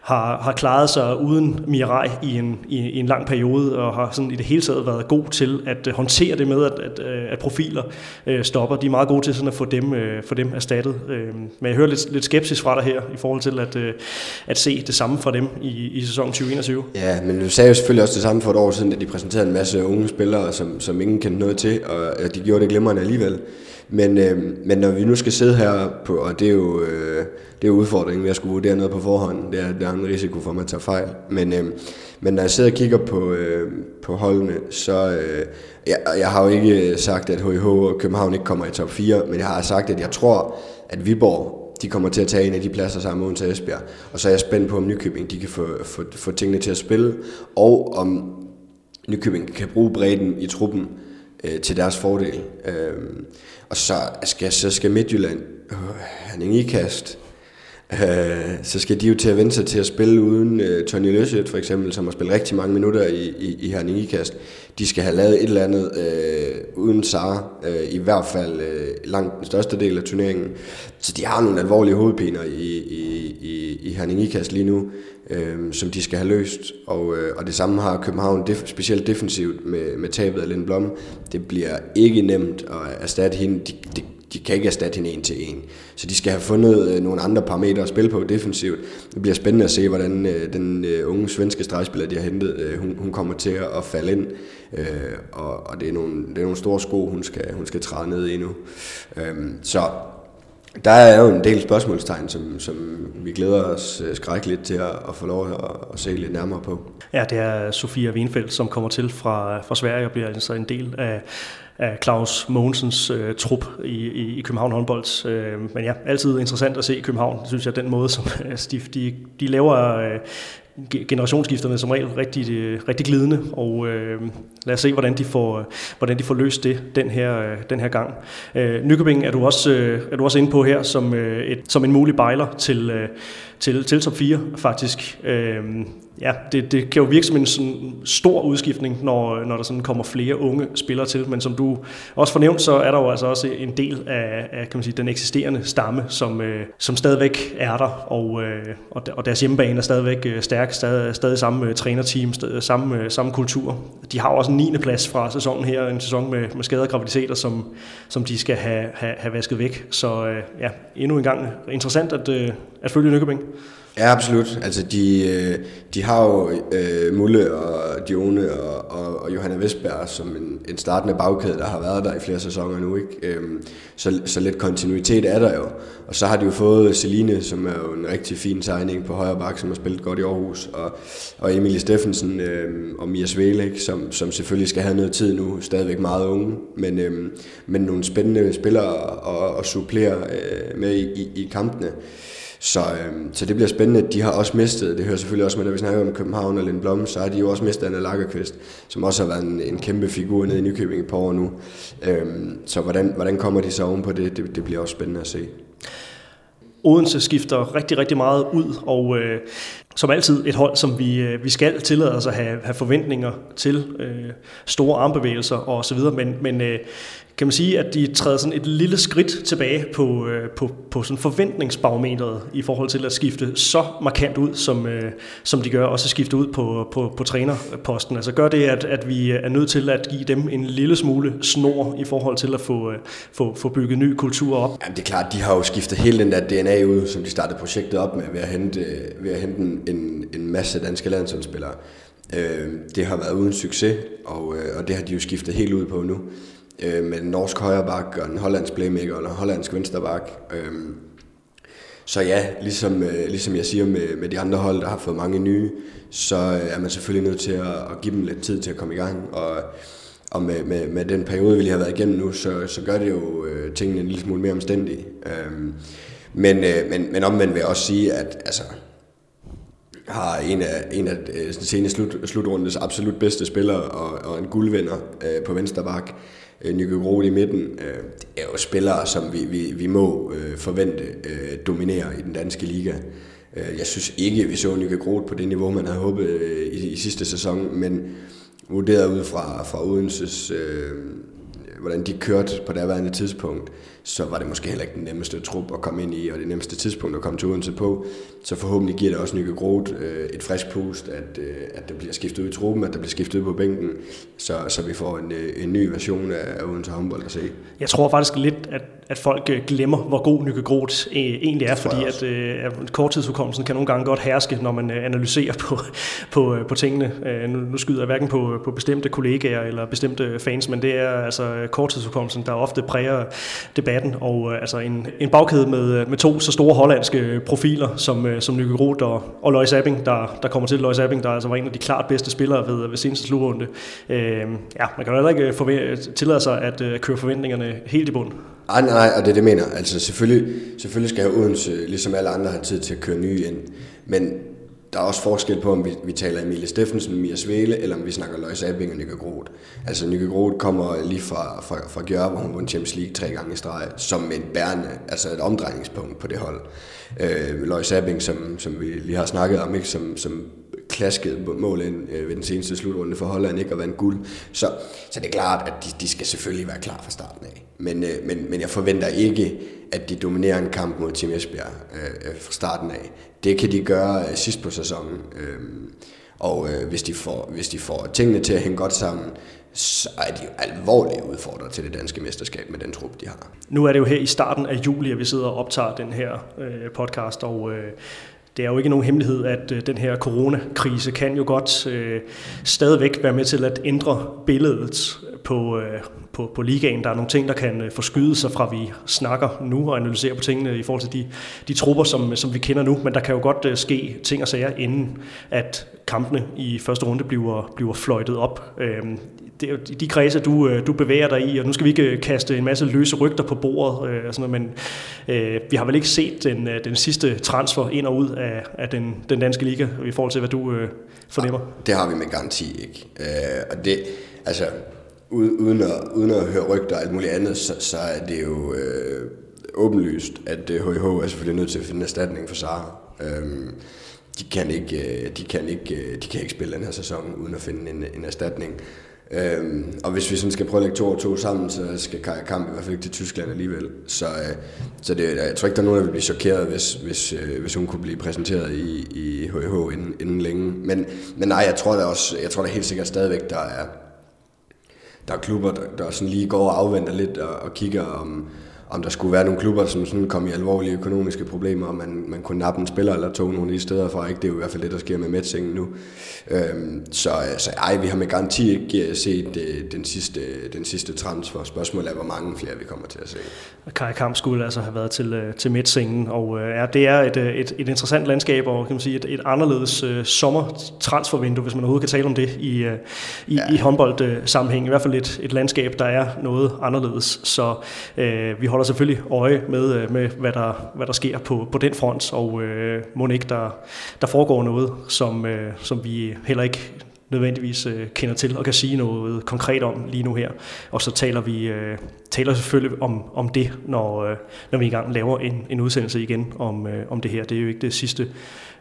har, har klaret sig uden Mirai i en, i, i en lang periode, og har sådan i det hele taget været god til at uh, håndtere det med, at, at, øh, at profiler øh, stopper. De er meget gode til sådan at få dem, øh, få dem erstattet. Øh, men jeg hører lidt, lidt skepsis fra dig her, i forhold til at, øh, at se det samme fra dem i, i sæsonen 2021. Ja, men du sagde jo selvfølgelig også det samme for et år siden, at de præsenterede en masse unge spillere, som, som ingen kendte noget til, og de gjorde det glimrende alligevel. Men, øh, men når vi nu skal sidde her på, og det er jo, øh, det er udfordringen ved at skulle vurdere noget på forhånd, det er, der er en risiko for, at man tager fejl. Men, øh, men når jeg sidder og kigger på, øh, på holdene, så øh, jeg, jeg har jo ikke øh, sagt, at HIH og København ikke kommer i top 4, men jeg har sagt, at jeg tror, at Viborg de kommer til at tage en af de pladser sammen med til Esbjerg. Og så er jeg spændt på, om Nykøbing de kan få, få, få tingene til at spille, og om Nykøbing kan bruge bredden i truppen øh, til deres fordel. Øh, og så skal, så skal Midtjylland, øh, han er ikast. Øh, så skal de jo til at vente sig til at spille uden øh, Tony Løsøt for eksempel, som har spillet rigtig mange minutter i, i, i Herning Ikast. De skal have lavet et eller andet øh, uden Sara, øh, i hvert fald øh, langt den største del af turneringen. Så de har nogle alvorlige hovedpiner i, i, i, i Herning Ikast lige nu, øh, som de skal have løst. Og, øh, og det samme har København, def, specielt defensivt med, med tabet af Lind Blom. Det bliver ikke nemt at erstatte hende. De, de, de kan ikke erstatte hende en til en. Så de skal have fundet øh, nogle andre parametre at spille på defensivt. Det bliver spændende at se, hvordan øh, den øh, unge svenske stregspiller, de har hentet, hun, hun kommer til at falde ind. Og og det, er nogle, det er nogle store sko, hun skal, hun skal træde ned i nu. Øhm, så der er jo en del spørgsmålstegn, som, som vi glæder os skrækkeligt til at, at få lov at, at se lidt nærmere på. Ja, det er Sofia Wienfeldt, som kommer til fra, fra Sverige og bliver altså en del af, af Claus Mogensens øh, trup i, i, i København håndbold. Øh, men ja, altid interessant at se København, synes jeg, den måde, som øh, de, de, de laver øh, generationsskifterne som regel rigtig, øh, rigtig glidende, og øh, lad os se, hvordan de får, øh, hvordan de får løst det den her, øh, den her gang. Øh, Nykøbing er du, også, øh, er du også inde på her som, øh, et, som en mulig bejler til, øh, til, til top 4, faktisk. Øh, ja, det, det kan jo virke som en sådan stor udskiftning, når, når der sådan kommer flere unge spillere til, men som du også fornævnt, så er der jo altså også en del af, af kan man sige, den eksisterende stamme, som, øh, som stadigvæk er der, og, øh, og deres hjemmebane er stadigvæk øh, stærk, stadig, stadig samme øh, trænerteam, stadig, øh, samme, samme kultur. De har også en 9. plads fra sæsonen her, en sæson med, med skader og graviditeter, som, som de skal have, have, have vasket væk. Så øh, ja, endnu en gang interessant at, øh, at følge Nykøbing. Ja, absolut. Altså, de, øh, de har jo øh, Mulle og Dione og, og, og Johanna Vestberg som en, en startende bagkæde, der har været der i flere sæsoner nu. Ikke? Øhm, så, så lidt kontinuitet er der jo. Og så har de jo fået Celine, som er jo en rigtig fin signing på højre bak, som har spillet godt i Aarhus, og, og Emilie Steffensen øh, og Mia Svele, ikke? Som, som selvfølgelig skal have noget tid nu, stadigvæk meget unge, men, øh, men nogle spændende spillere at, at supplere øh, med i, i, i kampene. Så, øh, så det bliver spændende. De har også mistet, det hører selvfølgelig også med, når vi snakker om København og Lindblom, så har de jo også mistet Anna Lagerqvist, som også har været en, en kæmpe figur nede i Nykøbing et par år nu. Øh, så hvordan, hvordan kommer de så oven på det? det? Det bliver også spændende at se. Odense skifter rigtig, rigtig meget ud, og øh, som altid et hold, som vi, øh, vi skal tillade os at have, have forventninger til øh, store armbevægelser og så videre, men, men øh, kan man sige, at de træder sådan et lille skridt tilbage på, øh, på, på sådan forventningsbarometeret i forhold til at skifte så markant ud, som, øh, som de gør, også skifte ud på, på, på trænerposten. Altså gør det, at, at vi er nødt til at give dem en lille smule snor i forhold til at få, øh, få, få bygget ny kultur op? Jamen, det er klart, de har jo skiftet hele den der DNA ud, som de startede projektet op med, ved at hente, øh, ved at hente en, en en masse danske landsholdsspillere. Øh, det har været uden succes, og, øh, og det har de jo skiftet helt ud på nu øh, med en norsk højreback og en hollandsk playmaker og en hollandsk venstreback. Øh, så ja, ligesom, øh, ligesom jeg siger med, med de andre hold, der har fået mange nye, så øh, er man selvfølgelig nødt til at, at give dem lidt tid til at komme i gang. Og, og med, med, med den periode, vi lige har været igennem nu, så, så gør det jo øh, tingene en lille smule mere omstændige. Øh, men, øh, men, men omvendt vil jeg også sige, at altså, har en af, en af øh, den seneste slut, slutrundes absolut bedste spillere og, og en guldvinder øh, på venstre bak øh, Nico Grohl i midten, øh, det er jo spillere, som vi, vi, vi må øh, forvente øh, dominere i den danske liga. Øh, jeg synes ikke, vi så Nico Grohl på det niveau, man havde håbet øh, i, i sidste sæson, men vurderet ud fra, fra Odenses, øh, hvordan de kørte på det tidspunkt, så var det måske heller ikke den nemmeste trup at komme ind i, og det nemmeste tidspunkt at komme til Odense på. Så forhåbentlig giver det også Nykke Groth øh, et frisk pust, at, øh, at der bliver skiftet ud i truppen, at der bliver skiftet ud på bænken, så, så vi får en, øh, en ny version af Odense håndbold at se. Jeg tror faktisk lidt, at, at folk øh, glemmer, hvor god Nykke Groth øh, egentlig er, fordi at, øh, at korttidsudkommelsen kan nogle gange godt herske, når man øh, analyserer på, på, på tingene. Øh, nu, nu skyder jeg hverken på, på bestemte kollegaer eller bestemte fans, men det er altså korttidsudkommelsen, der ofte præger debatten og øh, altså en, en bagkæde med, øh, med to så store hollandske profiler, som, øh, som Nykke Groth og, og Lois Abing, der, der kommer til. Lois Abing, der altså var en af de klart bedste spillere ved, ved seneste slutrunde. Øh, ja, man kan jo heller ikke øh, forve- tillade sig at øh, køre forventningerne helt i bund. Nej, nej, og det er det, mener. Altså selvfølgelig, selvfølgelig skal Odense, øh, ligesom alle andre, have tid til at køre nye ind. Men der er også forskel på, om vi, vi taler Emilie Steffensen, Mia Svele, eller om vi snakker Løjs Abing og Nykke Groth. Altså Nykke Groth kommer lige fra, fra, fra Gjør, hvor hun vundt Champions League tre gange i streg, som et bærende, altså et omdrejningspunkt på det hold. Øh, Løjs Abing, som, som vi lige har snakket om, ikke? Som, som klaskede mål ind øh, ved den seneste slutrunde for Holland, ikke? Og vandt guld. Så, så det er klart, at de, de skal selvfølgelig være klar fra starten af. Men, øh, men, men jeg forventer ikke, at de dominerer en kamp mod Team Esbjerg øh, øh fra starten af. Det kan de gøre øh, sidst på sæsonen. Øhm, og øh, hvis, de får, hvis de får tingene til at hænge godt sammen, så er de jo udfordrere til det danske mesterskab med den trup, de har. Nu er det jo her i starten af juli, at vi sidder og optager den her øh, podcast, og øh, det er jo ikke nogen hemmelighed, at øh, den her coronakrise kan jo godt øh, stadigvæk være med til at ændre billedet på, øh, på, på ligaen. Der er nogle ting, der kan øh, forskyde sig fra, vi snakker nu og analyserer på tingene i forhold til de, de trupper, som, som vi kender nu. Men der kan jo godt øh, ske ting og sager, inden at kampene i første runde bliver, bliver fløjtet op. Øhm, det er jo de kredse, du, du bevæger dig i, og nu skal vi ikke kaste en masse løse rygter på bordet, og sådan noget, men vi har vel ikke set den, den sidste transfer ind og ud af, af den, den danske liga, i forhold til, hvad du fornemmer? Det har vi med garanti ikke. Og det, altså, uden at, uden at høre rygter og alt muligt andet, så, så er det jo øh, åbenlyst, at øh, HIH er selvfølgelig nødt til at finde en erstatning for Sara. Øhm, de kan ikke, øh, de kan ikke, øh, de kan ikke spille den her sæson uden at finde en, en erstatning. Øhm, og hvis vi sådan skal prøve at lægge to og to sammen, så skal Kaja Kamp i hvert fald ikke til Tyskland alligevel. Så, øh, så det, jeg tror ikke, der er nogen, der vil blive chokeret, hvis, hvis, øh, hvis hun kunne blive præsenteret i, i HH inden, inden længe. Men, men nej, jeg tror da også, jeg tror da helt sikkert stadigvæk, der er, der er klubber, der, der sådan lige går og afventer lidt og, og kigger om, om der skulle være nogle klubber, som sådan kom i alvorlige økonomiske problemer, og man, man kunne nappe en spiller eller to nogle de steder fra. Ikke? Det er jo i hvert fald det, der sker med Metsingen nu. Øhm, så, så ej, vi har med garanti ikke øh, set øh, den, sidste, den sidste transfer. Spørgsmålet er, hvor mange flere vi kommer til at se. Kai Kamp skulle altså have været til, øh, til Metsingen, og ja, det er et, et, et interessant landskab, og kan man sige, et, et anderledes uh, sommertransfervindue, hvis man overhovedet kan tale om det i, uh, i, ja. i håndbold-sammenhæng. I hvert fald et, et landskab, der er noget anderledes. Så uh, vi holder selvfølgelig øje med, øh, med hvad, der, hvad der sker på, på den front, og øh, må ikke der, der foregår noget, som, øh, som vi heller ikke nødvendigvis øh, kender til og kan sige noget konkret om lige nu her. Og så taler vi øh, taler selvfølgelig om, om det, når, øh, når vi engang laver en, en udsendelse igen om, øh, om det her. Det er jo ikke det sidste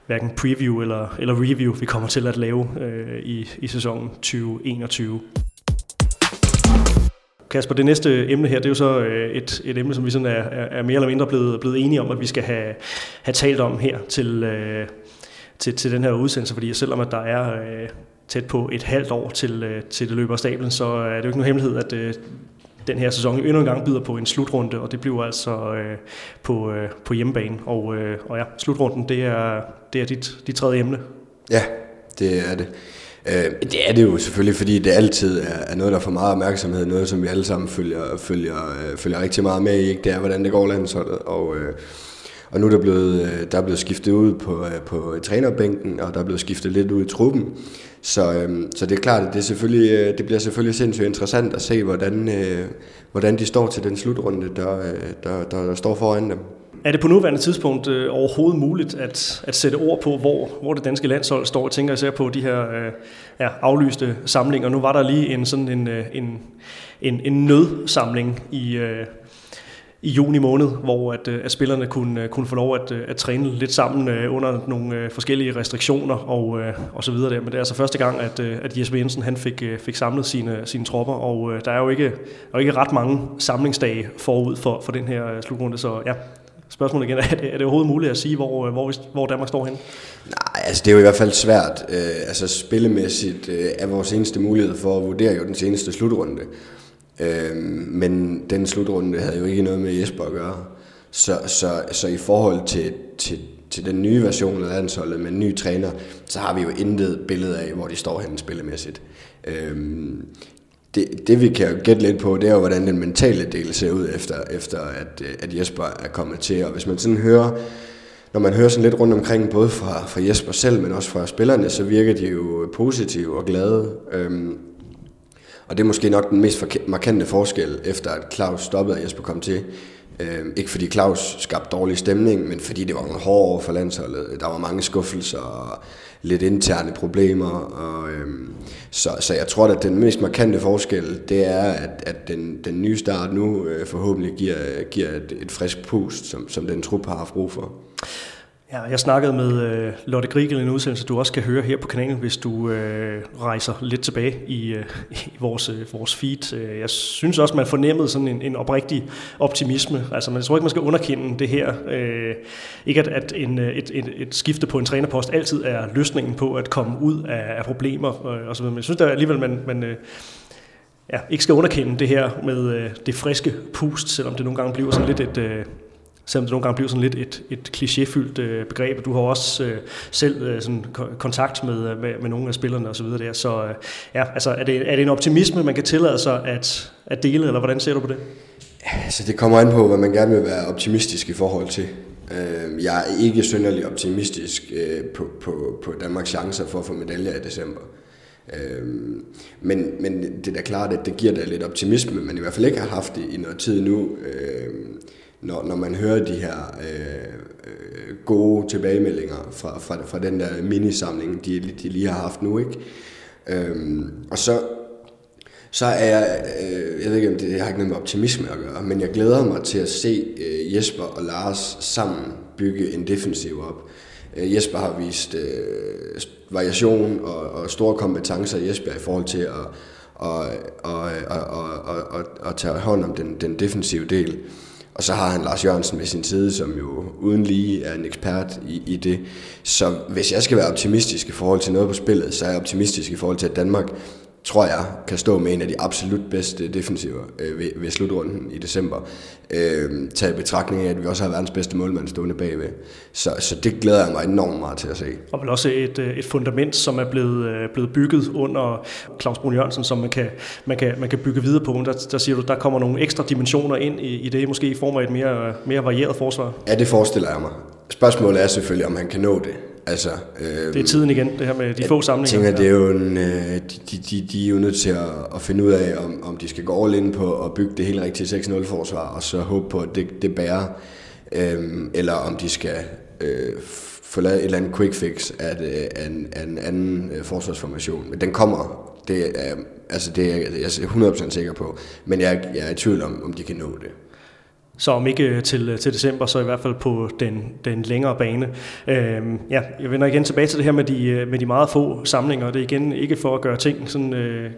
hverken preview eller, eller review, vi kommer til at lave øh, i, i sæsonen 2021. Kasper, det næste emne her, det er jo så øh, et, et emne, som vi sådan er, er mere eller mindre blevet, blevet enige om, at vi skal have, have talt om her til, øh, til, til den her udsendelse, fordi selvom at der er øh, tæt på et halvt år til, øh, til det løber af stablen, så er det jo ikke nogen hemmelighed, at øh, den her sæson endnu en gang byder på en slutrunde, og det bliver altså øh, på, øh, på hjemmebane. Og, øh, og ja, slutrunden, det er, det er dit, dit tredje emne. Ja, det er det. Øh, det er det jo selvfølgelig, fordi det altid er, noget, der får meget opmærksomhed, noget som vi alle sammen følger, følger, øh, følger rigtig meget med i. Ikke? Det er, hvordan det går landsholdet, og... Øh, og nu er der blevet, øh, der er blevet skiftet ud på, øh, på trænerbænken, og der er blevet skiftet lidt ud i truppen. Så, øhm, så det er klart, at det, er selvfølgelig, øh, det bliver selvfølgelig sindssygt interessant at se, hvordan, øh, hvordan de står til den slutrunde, der, der, der, der står foran dem. Er det på nuværende tidspunkt øh, overhovedet muligt at, at sætte ord på, hvor, hvor det danske landshold står? Jeg tænker især på de her øh, ja, aflyste samlinger. Nu var der lige en sådan en, øh, en, en, en nødsamling i, øh, i juni måned, hvor at, øh, at spillerne kunne, øh, kunne få lov at, øh, at træne lidt sammen øh, under nogle øh, forskellige restriktioner og, og så videre der. Men det er altså første gang, at, at Jesper Jensen han fik, fik samlet sine, sine tropper, og der er jo ikke, der er ikke ret mange samlingsdage forud for, for den her slutrunde, så ja, spørgsmålet igen, er det, er det overhovedet muligt at sige, hvor, øh, hvor, hvor Danmark står henne? Nej, altså det er jo i hvert fald svært. Øh, altså spillemæssigt øh, er vores eneste mulighed for at vurdere jo den seneste slutrunde. Øh, men den slutrunde havde jo ikke noget med Jesper at gøre. Så, så, så i forhold til, til, til den nye version af landsholdet med en ny træner, så har vi jo intet billede af, hvor de står henne spillemæssigt. Øhm, det, det vi kan gætte lidt på, det er jo, hvordan den mentale del ser ud, efter, efter at, øh, at Jesper er kommet til. Og hvis man sådan hører, når man hører sådan lidt rundt omkring, både fra, fra Jesper selv, men også fra spillerne, så virker de jo positive og glade. Øhm, Og det er måske nok den mest markante forskel, efter at Claus stoppede, og Jesper kom til. Øhm, ikke fordi Claus skabte dårlig stemning, men fordi det var nogle hårde år for landsholdet. Der var mange skuffelser og lidt interne problemer. Og, øhm, så, så jeg tror, at den mest markante forskel, det er, at, at den, den nye start nu øh, forhåbentlig giver, giver et, et frisk pust, som, som den trup har haft brug for. Ja, jeg snakkede med øh, Lotte Grigel, en udsendelse, du også kan høre her på kanalen, hvis du øh, rejser lidt tilbage i, øh, i vores, øh, vores feed. Øh, jeg synes også, man fornemmede sådan en, en oprigtig optimisme. Altså, man tror ikke, man skal underkende det her. Øh, ikke at, at en, øh, et, et, et skifte på en trænerpost altid er løsningen på at komme ud af, af problemer øh, og så videre. Men jeg synes der alligevel, man, man øh, ja, ikke skal underkende det her med øh, det friske pust, selvom det nogle gange bliver sådan lidt et... Øh, selvom det nogle gange bliver sådan lidt et, et klichéfyldt øh, begreb. Du har også øh, selv øh, sådan kontakt med, øh, med, med nogle af spillerne og så videre der. Så øh, ja, altså, er, det, er det en optimisme, man kan tillade sig at, at dele, eller hvordan ser du på det? Altså, det kommer an på, hvad man gerne vil være optimistisk i forhold til. Øh, jeg er ikke synderlig optimistisk øh, på, på, på Danmarks chancer for at få medaljer i december. Øhm, men, men det er da klart, at det giver da lidt optimisme, men i hvert fald ikke har haft det i noget tid nu. Øhm, når, når man hører de her øh, gode tilbagemeldinger fra, fra, fra den der minisamling, de, de lige har haft nu. Ikke? Øhm, og så, så er jeg, øh, jeg ved ikke om det, det har ikke noget med optimisme at gøre, men jeg glæder mig til at se øh, Jesper og Lars sammen bygge en defensiv op. Øh, Jesper har vist øh, variation og, og store kompetencer i Jesper i forhold til at og, og, og, og, og, og, og tage hånd om den, den defensive del. Og så har han Lars Jørgensen med sin side, som jo uden lige er en ekspert i, i det. Så hvis jeg skal være optimistisk i forhold til noget på spillet, så er jeg optimistisk i forhold til, at Danmark tror jeg, kan stå med en af de absolut bedste defensiver øh, ved, ved slutrunden i december. Øh, taget i betragtning af, at vi også har verdens bedste målmand stående bagved. Så, så det glæder jeg mig enormt meget til at se. Og vel også et, øh, et fundament, som er blevet, øh, blevet bygget under Claus Brun Jørgensen, som man kan, man kan, man kan bygge videre på. Der, der siger du, der kommer nogle ekstra dimensioner ind i, i det, måske i form af et mere, mere varieret forsvar. Ja, det forestiller jeg mig. Spørgsmålet er selvfølgelig, om han kan nå det. Altså, øh, det er tiden igen, det her med de få samlinger. Jeg tænker, det er jo en, øh, de, de, de er jo nødt til at, at finde ud af, om, om de skal gå all in på at bygge det helt rigtige 6-0-forsvar, og så håbe på, at det, det bærer, øh, eller om de skal øh, få lavet et eller andet quick fix af, øh, af, en, af en anden øh, forsvarsformation. Men den kommer, det er, altså det er jeg er 100% sikker på, men jeg, jeg er i tvivl om, om de kan nå det. Så om ikke øh, til, øh, til december, så i hvert fald på den, den længere bane. Øhm, ja, jeg vender igen tilbage til det her med de, øh, med de meget få samlinger. Det er igen ikke for at gøre ting sådan, øh,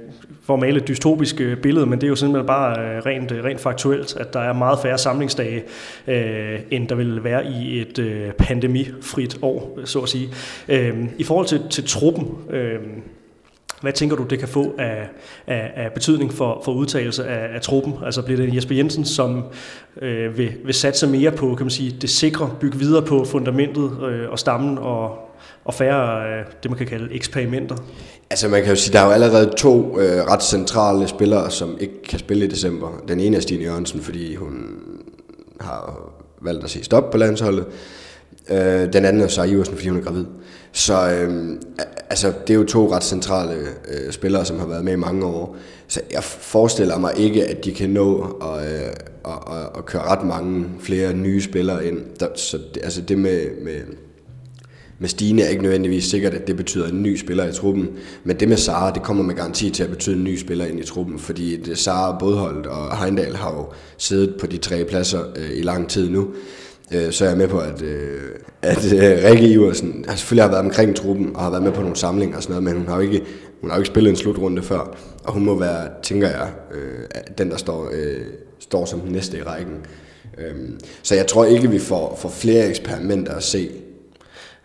for at male et dystopisk billede, men det er jo simpelthen bare rent, rent faktuelt, at der er meget færre samlingsdage, øh, end der vil være i et øh, pandemifrit år, så at sige. Øh, I forhold til, til truppen, øh, hvad tænker du, det kan få af, af, af betydning for, for udtagelse af, af truppen? Altså bliver det Jesper Jensen, som øh, vil, vil satse mere på kan man sige, det sikre, bygge videre på fundamentet øh, og stammen og, og færre øh, det, man kan kalde eksperimenter? Altså man kan jo sige, der er jo allerede to øh, ret centrale spillere, som ikke kan spille i december. Den ene er Stine Jørgensen, fordi hun har valgt at sige stop på landsholdet. Øh, den anden er Sarah Iversen, fordi hun er gravid. Så øh, altså, det er jo to ret centrale øh, spillere, som har været med i mange år. Så jeg forestiller mig ikke, at de kan nå at, øh, at, at, at køre ret mange flere nye spillere ind. Der, så det, altså det med, med, med Stine er ikke nødvendigvis sikkert, at det betyder en ny spiller i truppen. Men det med Sara, det kommer med garanti til at betyde en ny spiller ind i truppen. Fordi det Sara, Bodholdt og Heindal har jo siddet på de tre pladser øh, i lang tid nu øh, så er jeg med på, at, øh, at øh, Rikke Iversen har selvfølgelig har været omkring truppen og har været med på nogle samlinger og sådan noget, men hun har jo ikke, hun har jo ikke spillet en slutrunde før, og hun må være, tænker jeg, øh, den der står, øh, står som den næste i rækken. Øh, så jeg tror ikke, vi får, får flere eksperimenter at se.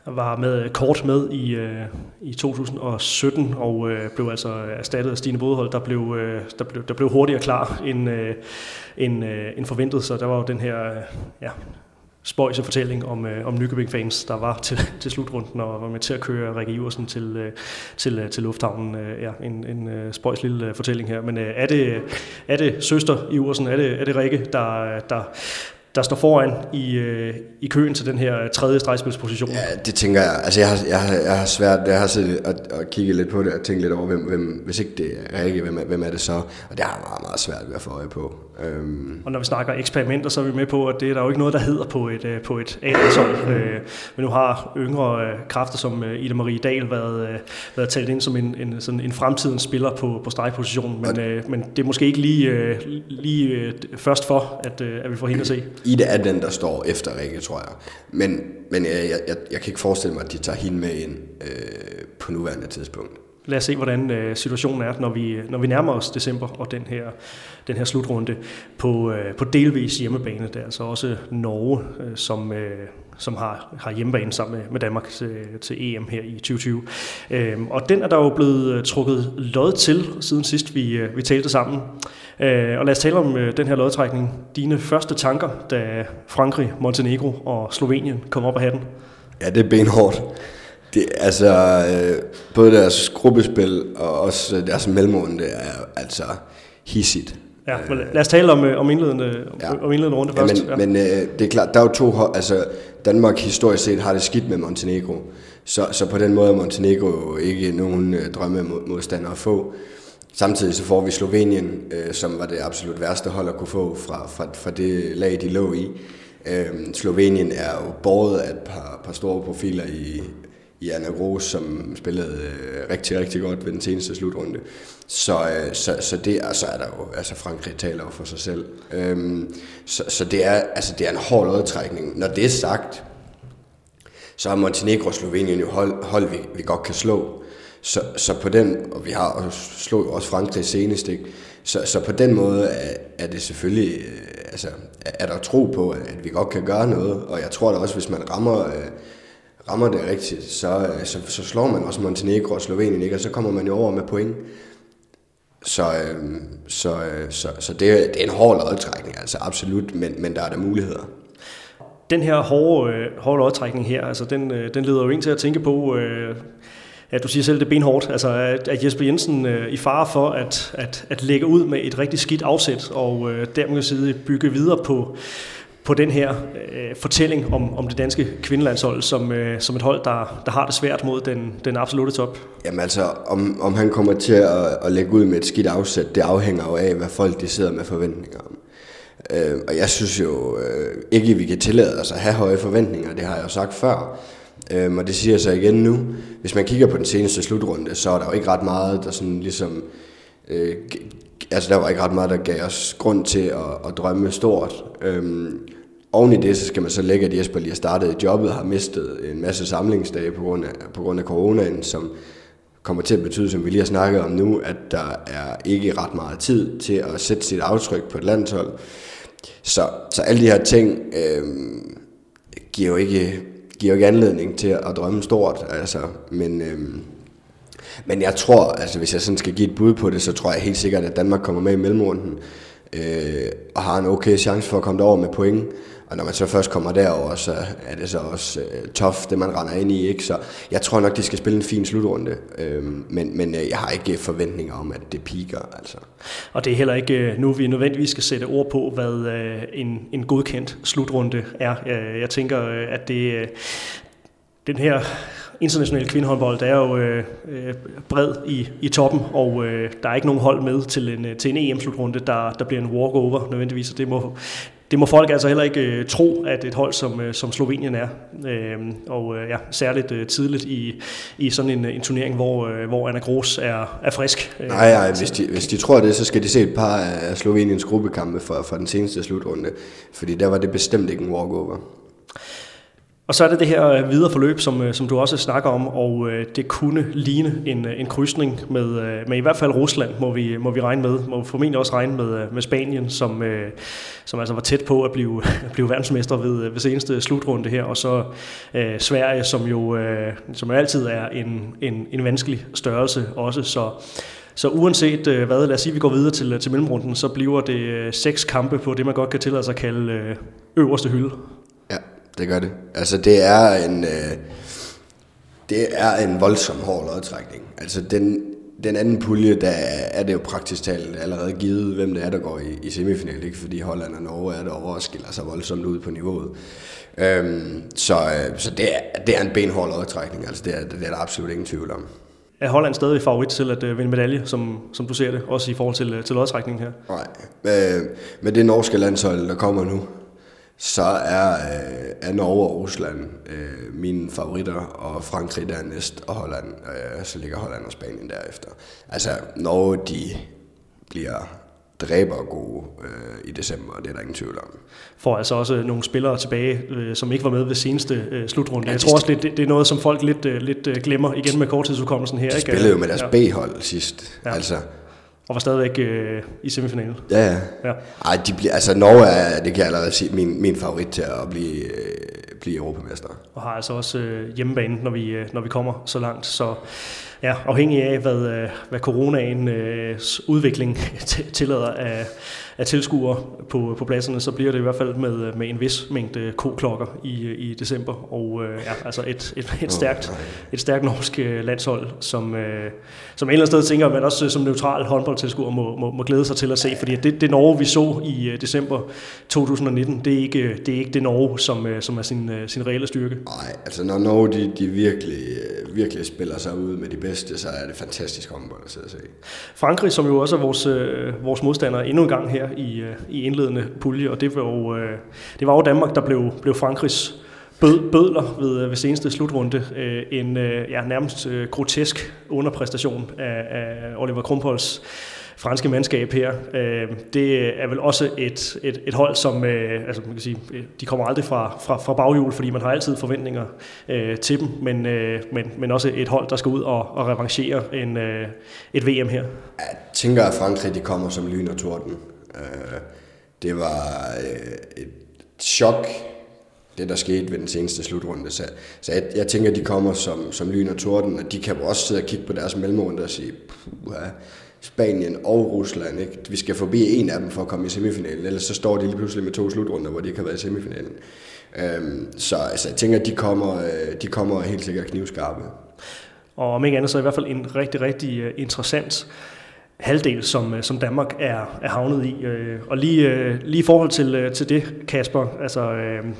Jeg var med øh, kort med i, øh, i 2017 og øh, blev altså erstattet af Stine Bodehold, der blev, øh, der blev, der blev hurtigere klar end, øh, end, øh, end forventet, så der var jo den her øh, ja, spøjse fortælling om, øh, om Nykøbing-fans, der var til, til slutrunden og var med til at køre Rikke Iversen til, øh, til, øh, til lufthavnen. Øh, ja, en, en øh, spøjs lille øh, fortælling her. Men øh, er, det, er det søster Iversen, er det, er det Rikke, der, der, der står foran i, øh, i køen til den her øh, tredje stregspilsposition? Ja, det tænker jeg. Altså, jeg har, jeg har, jeg har svært, jeg har siddet og, og kigget lidt på det og tænkt lidt over, hvem, hvem, hvis ikke det er Rikke, hvem, hvem er det så? Og det har jeg meget, meget svært ved at få øje på. Øhm. Og når vi snakker eksperimenter, så er vi med på, at det er der jo ikke noget, der hedder på et, øh, på et A-landshold. Øh, men nu har yngre øh, kræfter som Ida Marie Dahl været, været talt ind som en, en, sådan en fremtidens spiller på, på stregpositionen. Men, øh, men det er måske ikke lige, lige først for, at, at vi får hende at se. Ida er den, der står efter Rikke, tror jeg. Men, men jeg, jeg, jeg, jeg kan ikke forestille mig, at de tager hende med ind øh, på nuværende tidspunkt lad os se, hvordan øh, situationen er, når vi, når vi nærmer os december og den her, den her slutrunde på, øh, på delvis hjemmebane. Det er altså også Norge, øh, som, øh, som har, har hjemmebane sammen med, med Danmark øh, til, til EM her i 2020. Øhm, og den er der jo blevet øh, trukket lod til, siden sidst vi, vi talte sammen. og lad os tale om den her lodtrækning. Dine første tanker, da Frankrig, Montenegro og Slovenien kom op af hatten? Ja, det er benhårdt. Det, altså, øh, både deres gruppespil og også deres mellemrunde er altså hissigt. Ja, men lad os tale om, øh, om, indledende, ja. om indledende runde først. Ja, men, ja. men øh, det er klart, der er jo to altså Danmark historisk set har det skidt med Montenegro, så, så på den måde er Montenegro ikke nogen øh, drømme modstander at få. Samtidig så får vi Slovenien, øh, som var det absolut værste hold at kunne få fra, fra, fra det lag, de lå i. Øh, Slovenien er jo båret af et par, par store profiler i Jana Gros, som spillede øh, rigtig, rigtig godt ved den seneste slutrunde. Så, øh, så, så det er, så er der jo, altså Frankrig taler jo for sig selv. Øhm, så, så det er, altså det er en hård lodtrækning. Når det er sagt, så har Montenegro og Slovenien jo hold, hold vi, vi godt kan slå. Så, så på den, og vi har og slået jo også Frankrig senest, ikke? Så, så på den måde er, er det selvfølgelig, øh, altså er der tro på, at vi godt kan gøre noget, og jeg tror da også, hvis man rammer øh, rammer det rigtigt, så, øh, så, så slår man også Montenegro og Slovenien, ikke? og så kommer man jo over med point. Så, øh, så, øh, så, så det, det er en hård lodtrækning, altså absolut, men, men der er der muligheder. Den her hårde, øh, hårde lodtrækning her, altså den, den leder jo ind til at tænke på, øh, at du siger selv, det er benhårdt, altså at, at Jesper Jensen øh, i fare for at, at, at lægge ud med et rigtig skidt afsæt, og øh, dermed bygge videre på, på den her øh, fortælling om, om det danske kvindelandshold som, øh, som et hold, der, der har det svært mod den, den absolute top? Jamen altså, om, om han kommer til at, at lægge ud med et skidt afsæt, det afhænger jo af, hvad folk de sidder med forventninger om. Øh, og jeg synes jo øh, ikke, vi kan tillade os at have høje forventninger, det har jeg jo sagt før. Øh, og det siger jeg så igen nu. Hvis man kigger på den seneste slutrunde, så er der jo ikke ret meget, der sådan ligesom... Øh, altså der var ikke ret meget, der gav os grund til at, at drømme stort. Øhm, Oven i det, så skal man så lægge, at Jesper lige har startet i jobbet har mistet en masse samlingsdage på grund af, på grund af coronaen, som kommer til at betyde, som vi lige har snakket om nu, at der er ikke ret meget tid til at sætte sit aftryk på et landshold. Så, så alle de her ting øh, giver, jo ikke, giver jo ikke anledning til at drømme stort, altså, men, øh, men jeg tror, altså hvis jeg sådan skal give et bud på det, så tror jeg helt sikkert, at Danmark kommer med i mellemrunden øh, og har en okay chance for at komme derover med point. Og når man så først kommer derover, så er det så også øh, tof, det man render ind i. Ikke? Så jeg tror nok, de skal spille en fin slutrunde. Øh, men men øh, jeg har ikke forventninger om, at det piker. Altså. Og det er heller ikke øh, nu, vi nødvendigvis skal sætte ord på, hvad øh, en, en godkendt slutrunde er. Jeg, tænker, øh, at det, øh, den her internationale kvindehåndbold er jo øh, bred i, i toppen, og øh, der er ikke nogen hold med til en, til en EM-slutrunde, der, der bliver en walkover nødvendigvis, og det må, det må folk altså heller ikke øh, tro, at et hold som, øh, som Slovenien er. Øh, og øh, ja, særligt øh, tidligt i, i sådan en, en turnering, hvor, øh, hvor Anna Gros er, er frisk. Øh, nej, nej, hvis de, hvis de tror det, så skal de se et par af Sloveniens gruppekampe fra, fra den seneste slutrunde, fordi der var det bestemt ikke en walkover. Og så er det det her øh, videre forløb, som, øh, som du også snakker om, og øh, det kunne ligne en, en krydsning med, med i hvert fald Rusland, må vi, må vi regne med. Må vi formentlig også regne med, med Spanien, som, som altså var tæt på at blive, at blive verdensmester ved, ved seneste slutrunde her, og så øh, Sverige, som jo øh, som altid er en, en, en vanskelig størrelse også, så så uanset hvad, lad os sige, vi går videre til, til mellemrunden, så bliver det seks kampe på det, man godt kan tillade sig at kalde øverste hylde det gør det. Altså, det er en... Øh, det er en voldsom hård lodtrækning. Altså, den, den anden pulje, der er det jo praktisk talt allerede givet, hvem det er, der går i, i semifinal, ikke? fordi Holland og Norge er der over og skiller sig voldsomt ud på niveauet. Øhm, så øh, så det, er, det er en benhård lodtrækning, altså det er, det er der absolut ingen tvivl om. Er Holland stadig favorit til at øh, vinde medalje, som, som du ser det, også i forhold til, øh, til lodtrækningen her? Nej, øh, med det norske landshold, der kommer nu, så er, øh, er Norge og Rusland øh, mine favoritter, og Frankrig dernæst, og Holland, øh, så ligger Holland og Spanien derefter. Altså, Norge, de bliver dræber gode øh, i december, og det er der ingen tvivl om. For altså også nogle spillere tilbage, øh, som ikke var med ved seneste øh, slutrunde. Ja, jeg tror også, det, det er noget, som folk lidt, øh, lidt øh, glemmer igen med korttidsudkommelsen her. De ikke? spillede jo med deres ja. B-hold sidst. Ja. Altså, og var stadigvæk øh, i semifinalen. Ja, ja. ja. Ej, de bliver, altså Norge er, det kan jeg allerede sige, min, min favorit til at blive, øh, blive europamester. Og har altså også øh, hjemmebane, når vi, øh, når vi kommer så langt. Så ja, afhængig af, hvad, øh, hvad coronaens øh, udvikling tillader af, af tilskuere på, på pladserne, så bliver det i hvert fald med, med en vis mængde k-klokker i, i december. Og øh, ja, altså et, et, et, stærkt, et stærkt norsk øh, landshold, som, øh, som en eller anden sted tænker, at man også som neutral håndboldtilskuer må, må, må glæde sig til at se. Fordi det, det Norge, vi så i uh, december 2019, det er ikke det, er ikke det Norge, som, som er sin, sin reelle styrke. Nej, altså når Norge de, de virkelig, virkelig spiller sig ud med de bedste, så er det fantastisk håndbold at sidde og se. Frankrig, som jo også er vores, vores modstander endnu en gang her i, øh, i indledende pulje, og det var jo, øh, det var jo Danmark, der blev, blev Frankrigs bød, bødler ved, øh, ved seneste slutrunde. en ja, nærmest grotesk underpræstation af, af Oliver Krumholz franske mandskab her. det er vel også et, et, et hold, som altså man kan sige, de kommer aldrig fra, fra, fra baghjul, fordi man har altid forventninger til dem, men, men, men også et hold, der skal ud og, og revanchere en, et VM her. Jeg tænker, at Frankrig de kommer som lyn og torden. Øh, det var øh, et chok det, der skete ved den seneste slutrunde. Så, så jeg, jeg tænker, at de kommer som, som lyn og torden, og de kan også sidde og kigge på deres mellemrunde og sige, puha, Spanien og Rusland, ikke? vi skal forbi en af dem for at komme i semifinalen, ellers så står de lige pludselig med to slutrunder, hvor de ikke har været i semifinalen. Øhm, så altså, jeg tænker, at de kommer, øh, de kommer helt sikkert knivskarpe. Og om ikke andet, så er i hvert fald en rigtig, rigtig interessant halvdel, som, øh, som Danmark er, er havnet i. Øh, og lige, øh, lige i forhold til, til det, Kasper, altså,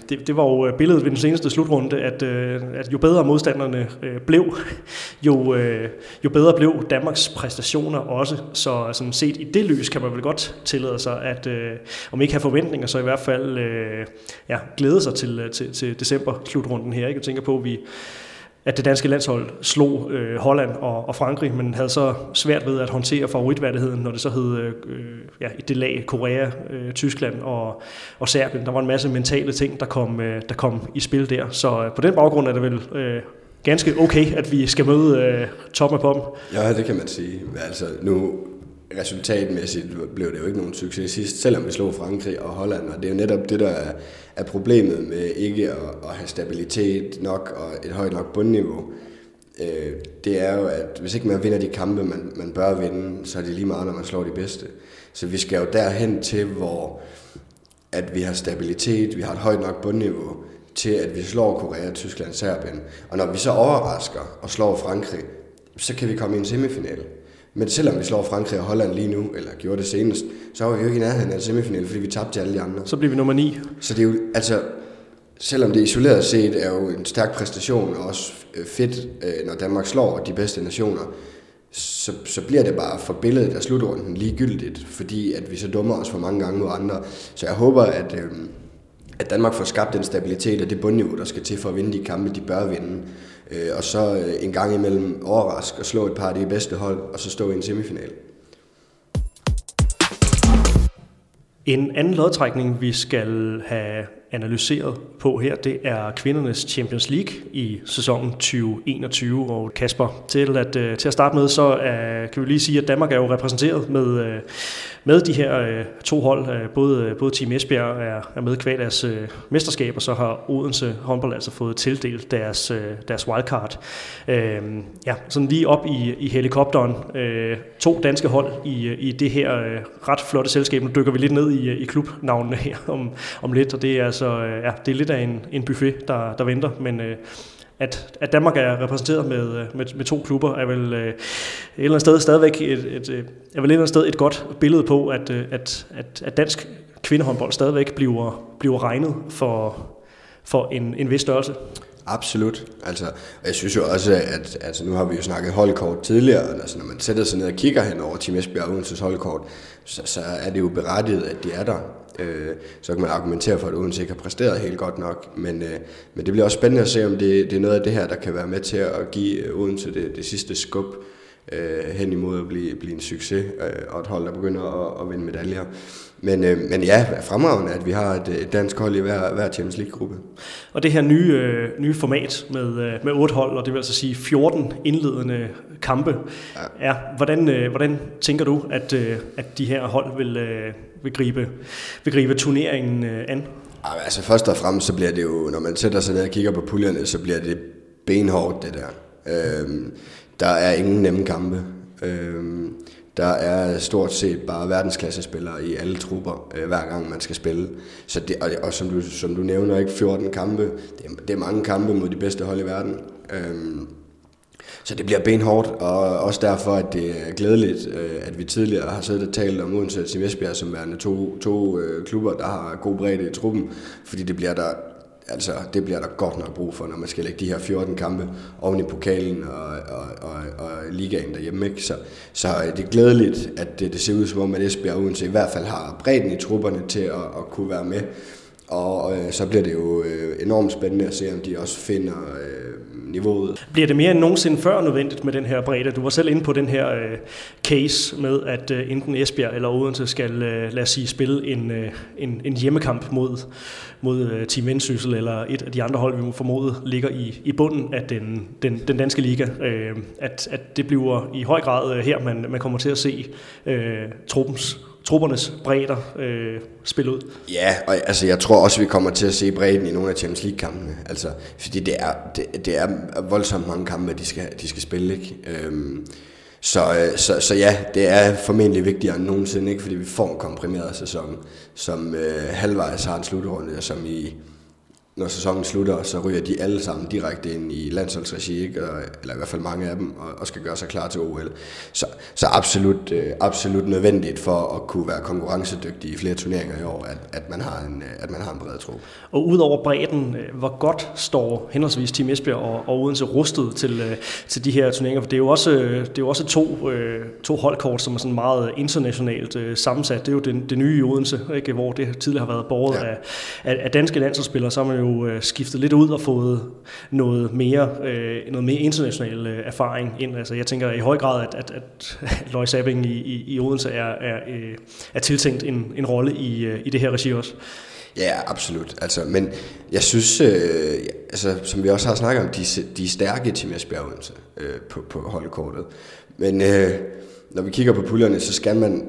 det, det var jo billedet ved den seneste slutrunde, at, at jo bedre modstanderne blev, jo, jo bedre blev Danmarks præstationer også. Så sådan set i det lys kan man vel godt tillade sig, at om ikke have forventninger, så i hvert fald ja, glæde sig til, til, til december slutrunden her. Ikke? Jeg tænker på, at vi at det danske landshold slog øh, Holland og, og Frankrig, men havde så svært ved at håndtere favoritværdigheden, når det så hed øh, ja, i det lag Korea, øh, Tyskland og, og Serbien. Der var en masse mentale ting, der kom, øh, der kom i spil der. Så øh, på den baggrund er det vel øh, ganske okay, at vi skal møde øh, toppen af poppen. Ja, det kan man sige. Altså, nu resultatmæssigt blev det jo ikke nogen succes sidst, selvom vi slog Frankrig og Holland, og det er jo netop det, der er, er problemet med ikke at, at have stabilitet nok og et højt nok bundniveau. Øh, det er jo, at hvis ikke man vinder de kampe, man, man bør vinde, så er det lige meget, når man slår de bedste. Så vi skal jo derhen til, hvor at vi har stabilitet, vi har et højt nok bundniveau, til at vi slår Korea, Tyskland, Serbien. Og når vi så overrasker og slår Frankrig, så kan vi komme i en semifinale. Men selvom vi slår Frankrig og Holland lige nu, eller gjorde det senest, så er vi jo ikke i nærheden af semifinal, fordi vi tabte til alle de andre. Så bliver vi nummer 9. Så det er jo, altså, selvom det isoleret set er jo en stærk præstation, og også øh, fedt, øh, når Danmark slår de bedste nationer, så, så bliver det bare for billedet af slutrunden ligegyldigt, fordi at vi så dummer os for mange gange mod andre. Så jeg håber, at, øh, at Danmark får skabt den stabilitet og det bundniveau, der skal til for at vinde de kampe, de bør vinde. Øh, og så øh, en gang imellem overraske og slå et par af de bedste hold, og så stå i en semifinal. En anden lodtrækning, vi skal have analyseret på her, det er kvindernes Champions League i sæsonen 2021. Og Kasper, til at, øh, til at starte med, så uh, kan vi lige sige, at Danmark er jo repræsenteret med, uh, med de her øh, to hold. Øh, både, øh, både Team Esbjerg er, er med kvad deres øh, mesterskab, og så har Odense håndbold altså fået tildelt deres, øh, deres wildcard. Øh, ja, sådan lige op i, i helikopteren. Øh, to danske hold i, øh, i det her øh, ret flotte selskab. Nu dykker vi lidt ned i, øh, i klubnavnene her om, om lidt, og det er altså, ja, det er lidt af en, en buffet, der, der venter, men, at, at Danmark er repræsenteret med, øh, med, med to klubber, er vel øh, et eller andet sted stadigvæk et, et, et, er vel et eller andet sted et godt billede på, at, øh, at, at, at dansk kvindehåndbold stadigvæk bliver, bliver regnet for, for en, en vis størrelse. Absolut. Altså, jeg synes jo også, at altså, nu har vi jo snakket holdkort tidligere, altså, når man sætter sig ned og kigger hen over Team Esbjerg Odenses holdkort, så, så er det jo berettiget, at de er der. Øh, så kan man argumentere for, at Odense ikke har præsteret helt godt nok, men, øh, men det bliver også spændende at se, om det, det er noget af det her, der kan være med til at give øh, Odense det, det sidste skub øh, hen imod at blive, blive en succes, øh, og et hold, der begynder at, at vinde medaljer. Men, øh, men ja, fremragende, at vi har et, et dansk hold i hver, hver Champions League-gruppe. Og det her nye, øh, nye format med, øh, med otte hold, og det vil altså sige 14 indledende kampe, ja. er, hvordan, øh, hvordan tænker du, at, øh, at de her hold vil, øh, vil, gribe, vil gribe turneringen øh, an? Altså først og fremmest, så bliver det jo, når man sætter sig ned og kigger på puljerne, så bliver det benhårdt, det der. Øhm, der er ingen nemme kampe. Øhm, der er stort set bare verdensklassespillere i alle trupper, øh, hver gang man skal spille. Så det, og, og som, du, som du nævner, ikke 14 kampe, det er, det er mange kampe mod de bedste hold i verden. Øhm, så det bliver benhårdt, og også derfor, at det er glædeligt, øh, at vi tidligere har siddet og talt om Odense og Esbjerg som værende to, to øh, klubber, der har god bredde i truppen, fordi det bliver der altså, det bliver der godt nok brug for, når man skal lægge de her 14 kampe oven i pokalen og, og, og, og ligaen derhjemme. Ikke? Så, så det er glædeligt, at det, det ser ud som om, at Esbjerg Odense i hvert fald har bredden i trupperne til at, at kunne være med. Og øh, så bliver det jo øh, enormt spændende at se, om de også finder øh, niveauet. Bliver det mere end nogensinde før nødvendigt med den her bredde? Du var selv inde på den her øh, case med, at øh, enten Esbjerg eller Odense skal, øh, lad os sige, spille en, øh, en, en hjemmekamp mod, mod øh, Team Vendsyssel eller et af de andre hold, vi må formode, ligger i, i bunden af den, den, den danske liga. Øh, at, at det bliver i høj grad øh, her, man, man kommer til at se øh, truppens truppernes bredder øh, spille ud. Ja, og altså, jeg tror også, vi kommer til at se bredden i nogle af Champions League-kampene. Altså, fordi det er, det, det er voldsomt mange kampe, de skal, de skal spille. Ikke? Øhm, så, øh, så, så ja, det er formentlig vigtigere end nogensinde, ikke? fordi vi får en komprimeret sæson, som øh, halvvejs har en slutrunde, som i når sæsonen slutter, så ryger de alle sammen direkte ind i landsholdsregi, ikke? eller i hvert fald mange af dem, og, skal gøre sig klar til OL. Så, så absolut, øh, absolut nødvendigt for at kunne være konkurrencedygtig i flere turneringer i år, at, at, man, har en, øh, at man har en bred trup. Og udover bredden, øh, hvor godt står henholdsvis Team Esbjerg og, og Odense rustet til, til de her turneringer? For det er jo også, det er jo også to, to holdkort, som er sådan meget internationalt sammensat. Det er jo det, det nye i Odense, ikke? hvor det tidligere har været borget ja. af, af, af danske landsholdsspillere, så har man jo jo øh, skiftet lidt ud og fået noget mere, øh, noget mere international øh, erfaring ind. Altså, jeg tænker i høj grad, at, at, at Lois Abing i, i, i Odense er, er, øh, er tiltænkt en, en rolle i, øh, i det her regi også. Ja, absolut. Altså, men jeg synes, øh, altså, som vi også har snakket om, de, de er stærke til Esbjerg Odense øh, på, på holdkortet. Men øh, når vi kigger på puljerne, så skal man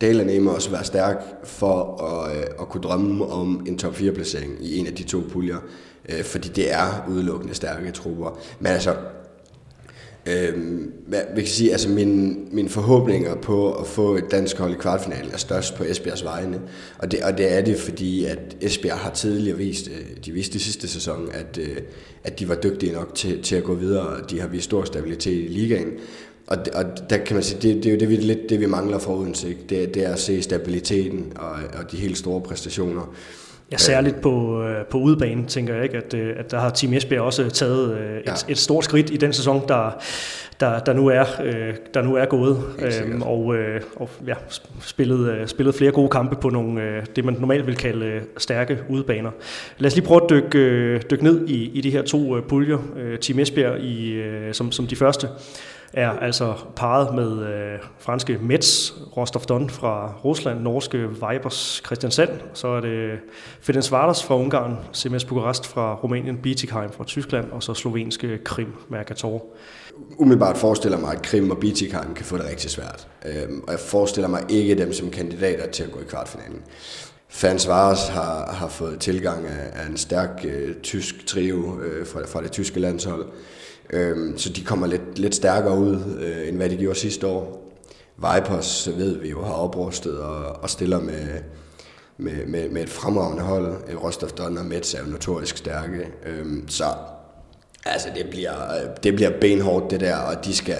delen af også være stærk for at, øh, at kunne drømme om en top 4 placering i en af de to puljer, øh, fordi det er udelukkende stærke trupper. Men altså, øh, vi kan sige, altså mine, mine forhåbninger på at få et dansk hold i kvartfinalen er størst på Esbjergs vegne, og det, og det er det, fordi at Esbjerg har tidligere vist, øh, de viste i sidste sæson, at, øh, at de var dygtige nok til, til at gå videre, og de har vist stor stabilitet i ligaen, og, og der kan man sige, det, det er jo det, vi, lidt det, vi mangler for Odense. Ikke? Det, det er at se stabiliteten og, og de helt store præstationer. Ja, særligt på, øh, på udebane, tænker jeg ikke, at, øh, at der har Team Esbjerg også taget øh, et, ja. et stort skridt i den sæson, der, der, der, nu, er, der nu er gået. Øhm, og og ja, spillet, spillet flere gode kampe på nogle, det man normalt vil kalde stærke udebaner. Lad os lige prøve at dykke, dykke ned i, i de her to puljer. Team Esbjerg i, som, som de første er altså parret med øh, franske Metz, Rostov Don fra Rusland, norske Vibers Christiansand, så er det Ferenc Vardas fra Ungarn, CMS Bukarest fra Rumænien, Bietigheim fra Tyskland, og så slovenske Krim Mercator. Umiddelbart forestiller mig, at Krim og Bietigheim kan få det rigtig svært. Øhm, og jeg forestiller mig ikke dem som kandidater til at gå i kvartfinalen. Fans Vares har, har fået tilgang af, af en stærk øh, tysk trio øh, fra, fra det tyske landshold. Øhm, så de kommer lidt, lidt stærkere ud, øh, end hvad de gjorde sidste år. Vipers ved vi jo har oprustet og, og stiller med, med, med, med et fremragende hold. Øh, Rostov Don og Mets er jo notorisk stærke. Øhm, så Altså, det bliver, øh, det bliver benhårdt, det der, og de skal,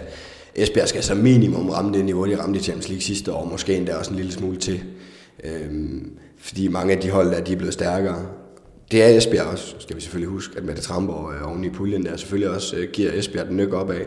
Esbjerg skal så minimum ramme det niveau, de ramte i Champions League sidste år, måske endda også en lille smule til. Øhm, fordi mange af de hold der, de er blevet stærkere. Det er Esbjerg også, skal vi selvfølgelig huske, at Mette Tramborg er oven i puljen der selvfølgelig også øh, giver Esbjerg den nyk opad.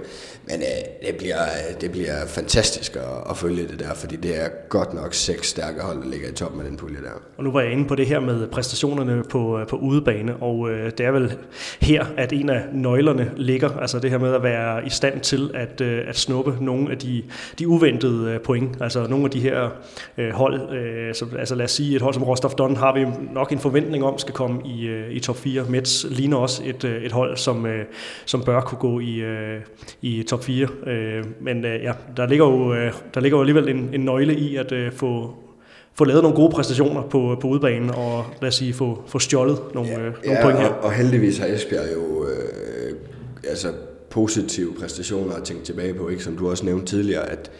Men øh, det, bliver, øh, det bliver fantastisk at, at følge det der, fordi det er godt nok seks stærke hold, der ligger i toppen af den pulje der. Og nu var jeg inde på det her med præstationerne på, øh, på udebane, og øh, det er vel her, at en af nøglerne ligger, altså det her med at være i stand til at, øh, at snuppe nogle af de, de uventede point, altså nogle af de her øh, hold, øh, så, altså lad os sige, et hold som Rostov Don har vi nok en forventning om skal komme i, øh, i top 4. Mets ligner også et, øh, et hold, som, øh, som bør kunne gå i, øh, i top 4. Øh, men øh, ja, der ligger jo, øh, der ligger jo alligevel en, en nøgle i at øh, få, få lavet nogle gode præstationer på, på udebanen, og lad os sige, få, få stjålet nogle, ja, øh, nogle ja, point her. Og, og heldigvis har Esbjerg jo øh, altså positive præstationer at tænke tilbage på, ikke som du også nævnte tidligere, at,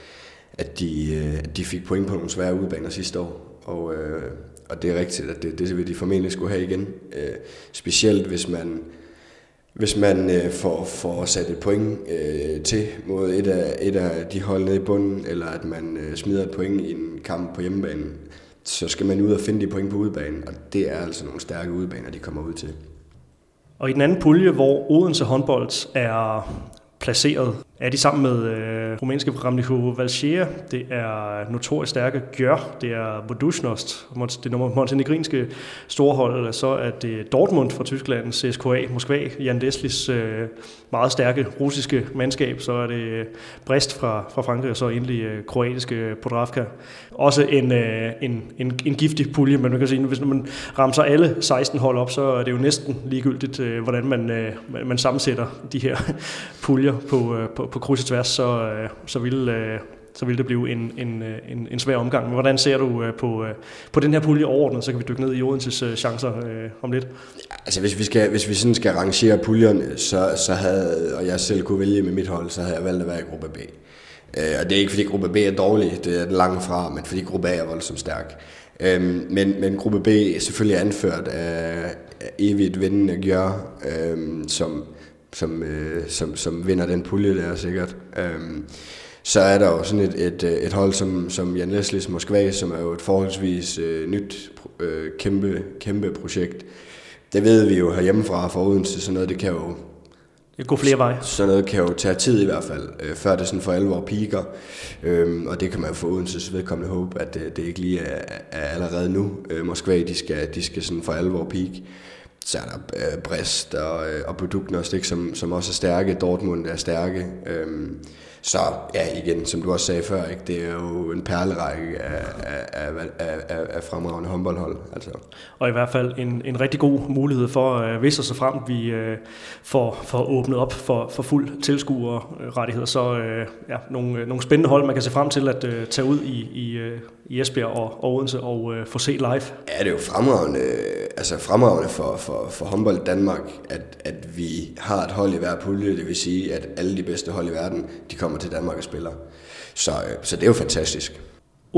at, de, øh, at de fik point på nogle svære udebaner sidste år. Og, øh, og det er rigtigt, at det, det vil de formentlig skulle have igen. Øh, specielt hvis man, hvis man øh, får, får sat et point øh, til mod et af, et af de hold nede i bunden, eller at man øh, smider et point i en kamp på hjemmebanen, så skal man ud og finde de point på udebanen, og det er altså nogle stærke udebaner, de kommer ud til. Og i den anden pulje, hvor Odense håndbold er placeret, er de sammen med øh, rumænske Ramnico Valchea, det er notorisk stærke Gjør, det er Vodusnost, det montenegrinske storhold, så er det Dortmund fra Tyskland, CSKA Moskva, Jan Deslis øh, meget stærke russiske mandskab, så er det øh, Brest fra, fra Frankrig, og så endelig øh, kroatiske Podravka. Også en, øh, en, en, en giftig pulje, men man kan sige, hvis man rammer alle 16 hold op, så er det jo næsten ligegyldigt, øh, hvordan man, øh, man sammensætter de her puljer på, øh, på, på kryds og tværs, så, øh, så vil øh, så vil det blive en, en, øh, en, en svær omgang. Men hvordan ser du øh, på, øh, på den her pulje overordnet, så kan vi dykke ned i Odenses øh, chancer øh, om lidt? Altså hvis vi, skal, hvis vi sådan skal rangere puljerne, så, så havde, og jeg selv kunne vælge med mit hold, så havde jeg valgt at være i gruppe B. og det er ikke fordi gruppe B er dårlig, det er langt fra, men fordi gruppe A er voldsomt stærk. Øhm, men, men gruppe B er selvfølgelig anført af, evigt vindende Gjør, øhm, som, som, øh, som, som vinder den pulje der sikkert. Øhm, så er der jo sådan et, et, et hold som, som Jan Leslis Moskva, som er jo et forholdsvis øh, nyt, øh, kæmpe, kæmpe projekt. Det ved vi jo herhjemmefra fra Odense, sådan noget, det kan jo det går flere veje. Sådan noget kan jo tage tid i hvert fald, øh, før det sådan for alvor piker. Øhm, og det kan man jo få Odenses vedkommende håbe, at det, det ikke lige er, er allerede nu. Øh, Moskva, de skal, de skal sådan for alvor peak så er der øh, Brest og, øh, og Buduknost, ikke, som, som også er stærke. Dortmund er stærke. Øhm, så ja, igen, som du også sagde før, ikke, det er jo en perlerække af, af, af, af, af fremragende håndboldhold. Altså. Og i hvert fald en, en rigtig god mulighed for, øh, hvis og så frem vi øh, får, får åbnet op for, for fuld tilskuerrettighed, så øh, ja, nogle, øh, nogle spændende hold, man kan se frem til at øh, tage ud i, i, øh, i Esbjerg og, og Odense og øh, få se live. Ja, det er jo fremragende, altså fremragende for, for, for håndbold Danmark, at, at vi har et hold i hver pulje, det vil sige, at alle de bedste hold i verden, de kommer til Danmark og spiller. Så, øh, så det er jo fantastisk.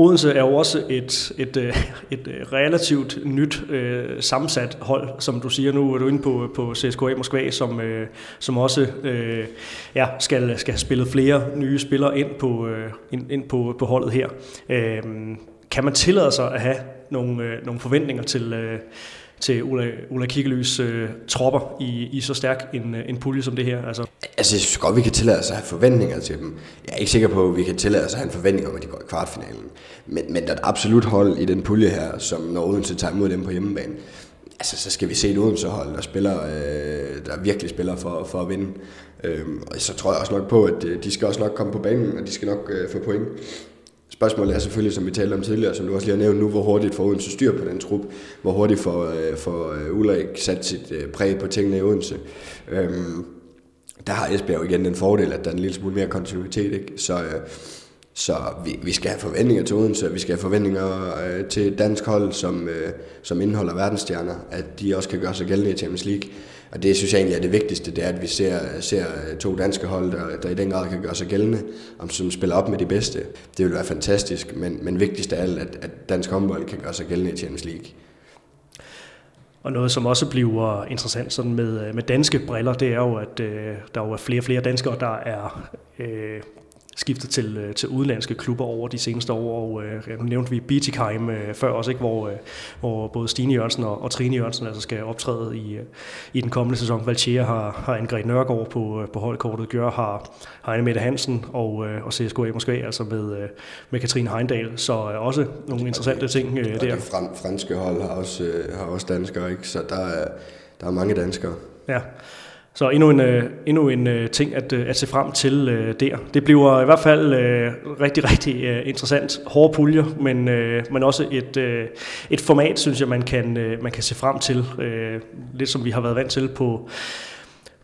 Odense er jo også et, et, øh, et øh, relativt nyt øh, sammensat hold, som du siger nu, er du inde på, på CSKA Moskva, som, øh, som også øh, ja, skal, skal have spillet flere nye spillere ind på, øh, ind, ind på, på holdet her. Øh, kan man tillade sig at have nogle, øh, nogle forventninger til, øh, til Ola, Ola Kikkelys øh, tropper i, i så stærk en, øh, en pulje som det her? Altså. altså, jeg synes godt, vi kan tillade os at have forventninger til dem. Jeg er ikke sikker på, at vi kan tillade os at have en forventning om, at de går i kvartfinalen. Men, men der er et absolut hold i den pulje her, som når Odense tager imod dem på hjemmebane, altså, så skal vi se et Odense-hold, der, spiller, øh, der virkelig spiller for, for at vinde. Øhm, og så tror jeg også nok på, at øh, de skal også nok komme på banen, og de skal nok øh, få point. Spørgsmålet er selvfølgelig, som vi talte om tidligere, som du også lige har nævnt nu, hvor hurtigt får Odense styr på den trup, hvor hurtigt får, øh, får øh, Ulrik sat sit øh, præg på tingene i Odense. Øhm, der har Esbjerg igen den fordel, at der er en lille smule mere kontinuitet, ikke? Så, øh, så vi, vi skal have forventninger til Odense, vi skal have forventninger øh, til dansk hold, som, øh, som indeholder verdensstjerner, at de også kan gøre sig gældende i Champions League. Og det synes jeg egentlig er det vigtigste, det er, at vi ser, ser øh, to danske hold, der, der i den grad kan gøre sig gældende, om som spiller op med de bedste. Det vil være fantastisk, men, men vigtigst af alt, at, at dansk håndbold kan gøre sig gældende i Champions League. Og noget, som også bliver interessant sådan med, øh, med danske briller, det er jo, at øh, der jo er flere og flere danskere, der er øh, skiftet til, øh, til udenlandske klubber over de seneste år, og øh, nævnte vi Bietigheim øh, før også, ikke, hvor, øh, hvor både Stine Jørgensen og, og Trine Jørgensen altså skal optræde i, øh, i den kommende sæson. Valtier har, har Angret Nørgaard på, øh, på holdkortet, Gør har, har Anne Mette Hansen og, øh, og CSKA Moskva, altså med, øh, med Katrine Heindal, så øh, også nogle interessante ting øh, og der. det fran, franske hold har også, øh, har også danskere, ikke? så der er, der er mange danskere. Ja. Så endnu en, øh, endnu en øh, ting at, øh, at se frem til øh, der. Det bliver i hvert fald øh, rigtig, rigtig øh, interessant. Hårde puljer, men, øh, men også et, øh, et format, synes jeg, man kan, øh, man kan se frem til. Øh, lidt som vi har været vant til på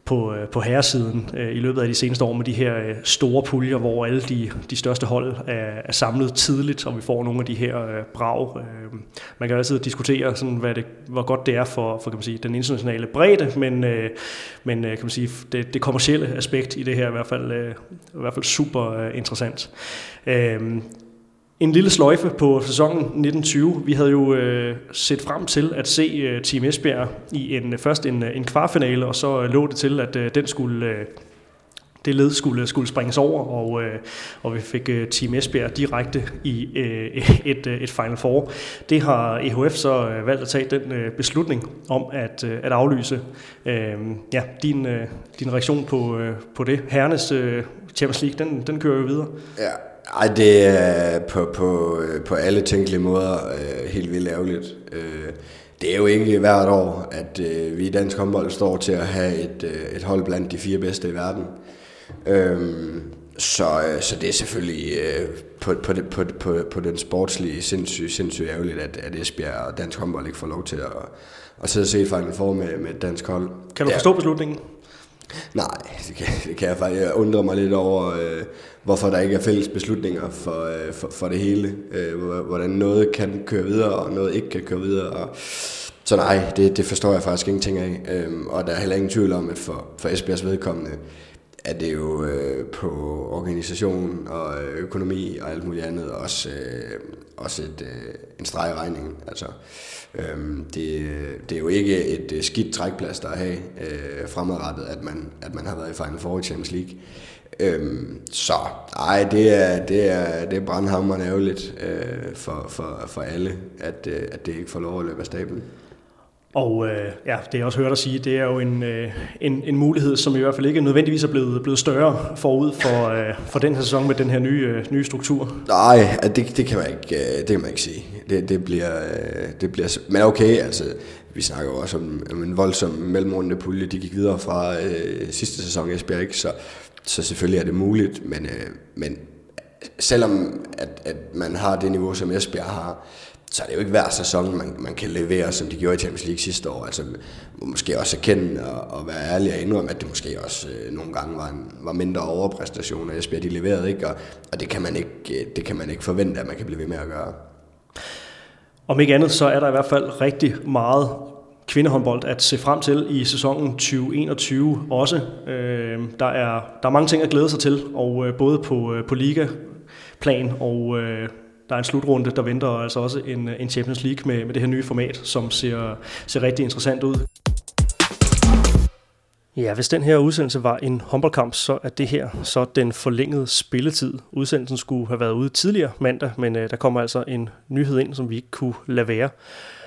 på, øh, på herresiden øh, i løbet af de seneste år med de her øh, store puljer, hvor alle de, de største hold er, er samlet tidligt, og vi får nogle af de her øh, brag. Øh, man kan altid diskutere, sådan, hvad det, hvor godt det er for, for kan man sige, den internationale bredde, men, øh, men øh, kan man sige, det, det kommercielle aspekt i det her er i hvert fald, øh, i hvert fald super øh, interessant. Øh, en lille sløjfe på sæsonen 1920. Vi havde jo øh, set frem til at se øh, Team Esbjerg i en øh, først en, øh, en kvartfinale, og så øh, lå det til, at øh, den skulle... Øh, det led skulle, skulle springes over, og, øh, og vi fik øh, Team Esbjerg direkte i øh, et, øh, et Final Four. Det har EHF så øh, valgt at tage den øh, beslutning om at, øh, at aflyse. Øh, ja, din, øh, din reaktion på, øh, på det. Herrenes øh, Champions League, den, den kører jo videre. Ja, ej, det er på, på, på alle tænkelige måder øh, helt vildt ærgerligt. Øh, det er jo ikke hvert år, at øh, vi i dansk håndbold står til at have et, øh, et hold blandt de fire bedste i verden. Øh, så, øh, så det er selvfølgelig øh, på, på, det, på, på, på den sportslige sindssygt, sindssygt ærgerligt, at, at Esbjerg og dansk håndbold ikke får lov til at, at sidde og se Final Four med, med et dansk hold. Kan du forstå ja. beslutningen? Nej, det kan, det kan jeg faktisk. Jeg undrer mig lidt over, øh, hvorfor der ikke er fælles beslutninger for, øh, for, for det hele. Øh, hvordan noget kan køre videre, og noget ikke kan køre videre. Og, så nej, det, det forstår jeg faktisk ingenting af. Øh, og der er heller ingen tvivl om, at for, for Esbjergs vedkommende, at det jo øh, på organisation og øh, økonomi og alt muligt andet også, øh, også et, øh, en streg i regningen. Altså, Øhm, det, det er jo ikke et øh, skidt trækplads, at have øh, fremadrettet, at man, at man har været i Final Four i Champions League. Øhm, så nej, det er, det er, det er brandhammerende ærgerligt øh, for, for, for alle, at, øh, at det ikke får lov at løbe af stablen. Og øh, ja, det jeg også hørt dig sige, det er jo en, øh, en, en mulighed, som i hvert fald ikke nødvendigvis er blevet, blevet større forud for, øh, for den her sæson med den her nye, øh, nye struktur. Nej, det, det, kan man ikke, øh, det kan man ikke sige. Det, det, bliver, øh, det bliver, men okay, altså, vi snakker jo også om, om en voldsom mellemrundende pulje. De gik videre fra øh, sidste sæson i Esbjerg, ikke? Så, så selvfølgelig er det muligt, men, øh, men øh, selvom at, at man har det niveau, som Esbjerg har, så er det jo ikke hver sæson, man, man kan levere, som de gjorde i Champions League sidste år. Altså, måske også erkende og, og være ærlig og indrømme, at det måske også øh, nogle gange var, en, var mindre overpræstationer, jeg Esbjerg de leverede ikke, og, og det, kan man ikke, øh, det kan man ikke forvente, at man kan blive ved med at gøre. Om ikke andet, så er der i hvert fald rigtig meget kvindehåndbold at se frem til i sæsonen 2021 også. Øh, der, er, der er mange ting at glæde sig til, og øh, både på, øh, på liga-plan og øh, der er en slutrunde, der venter altså også en, en Champions League med, med det her nye format, som ser, ser rigtig interessant ud. Ja, hvis den her udsendelse var en håndboldkamp, så er det her så den forlængede spilletid. Udsendelsen skulle have været ude tidligere mandag, men øh, der kommer altså en nyhed ind, som vi ikke kunne lade være.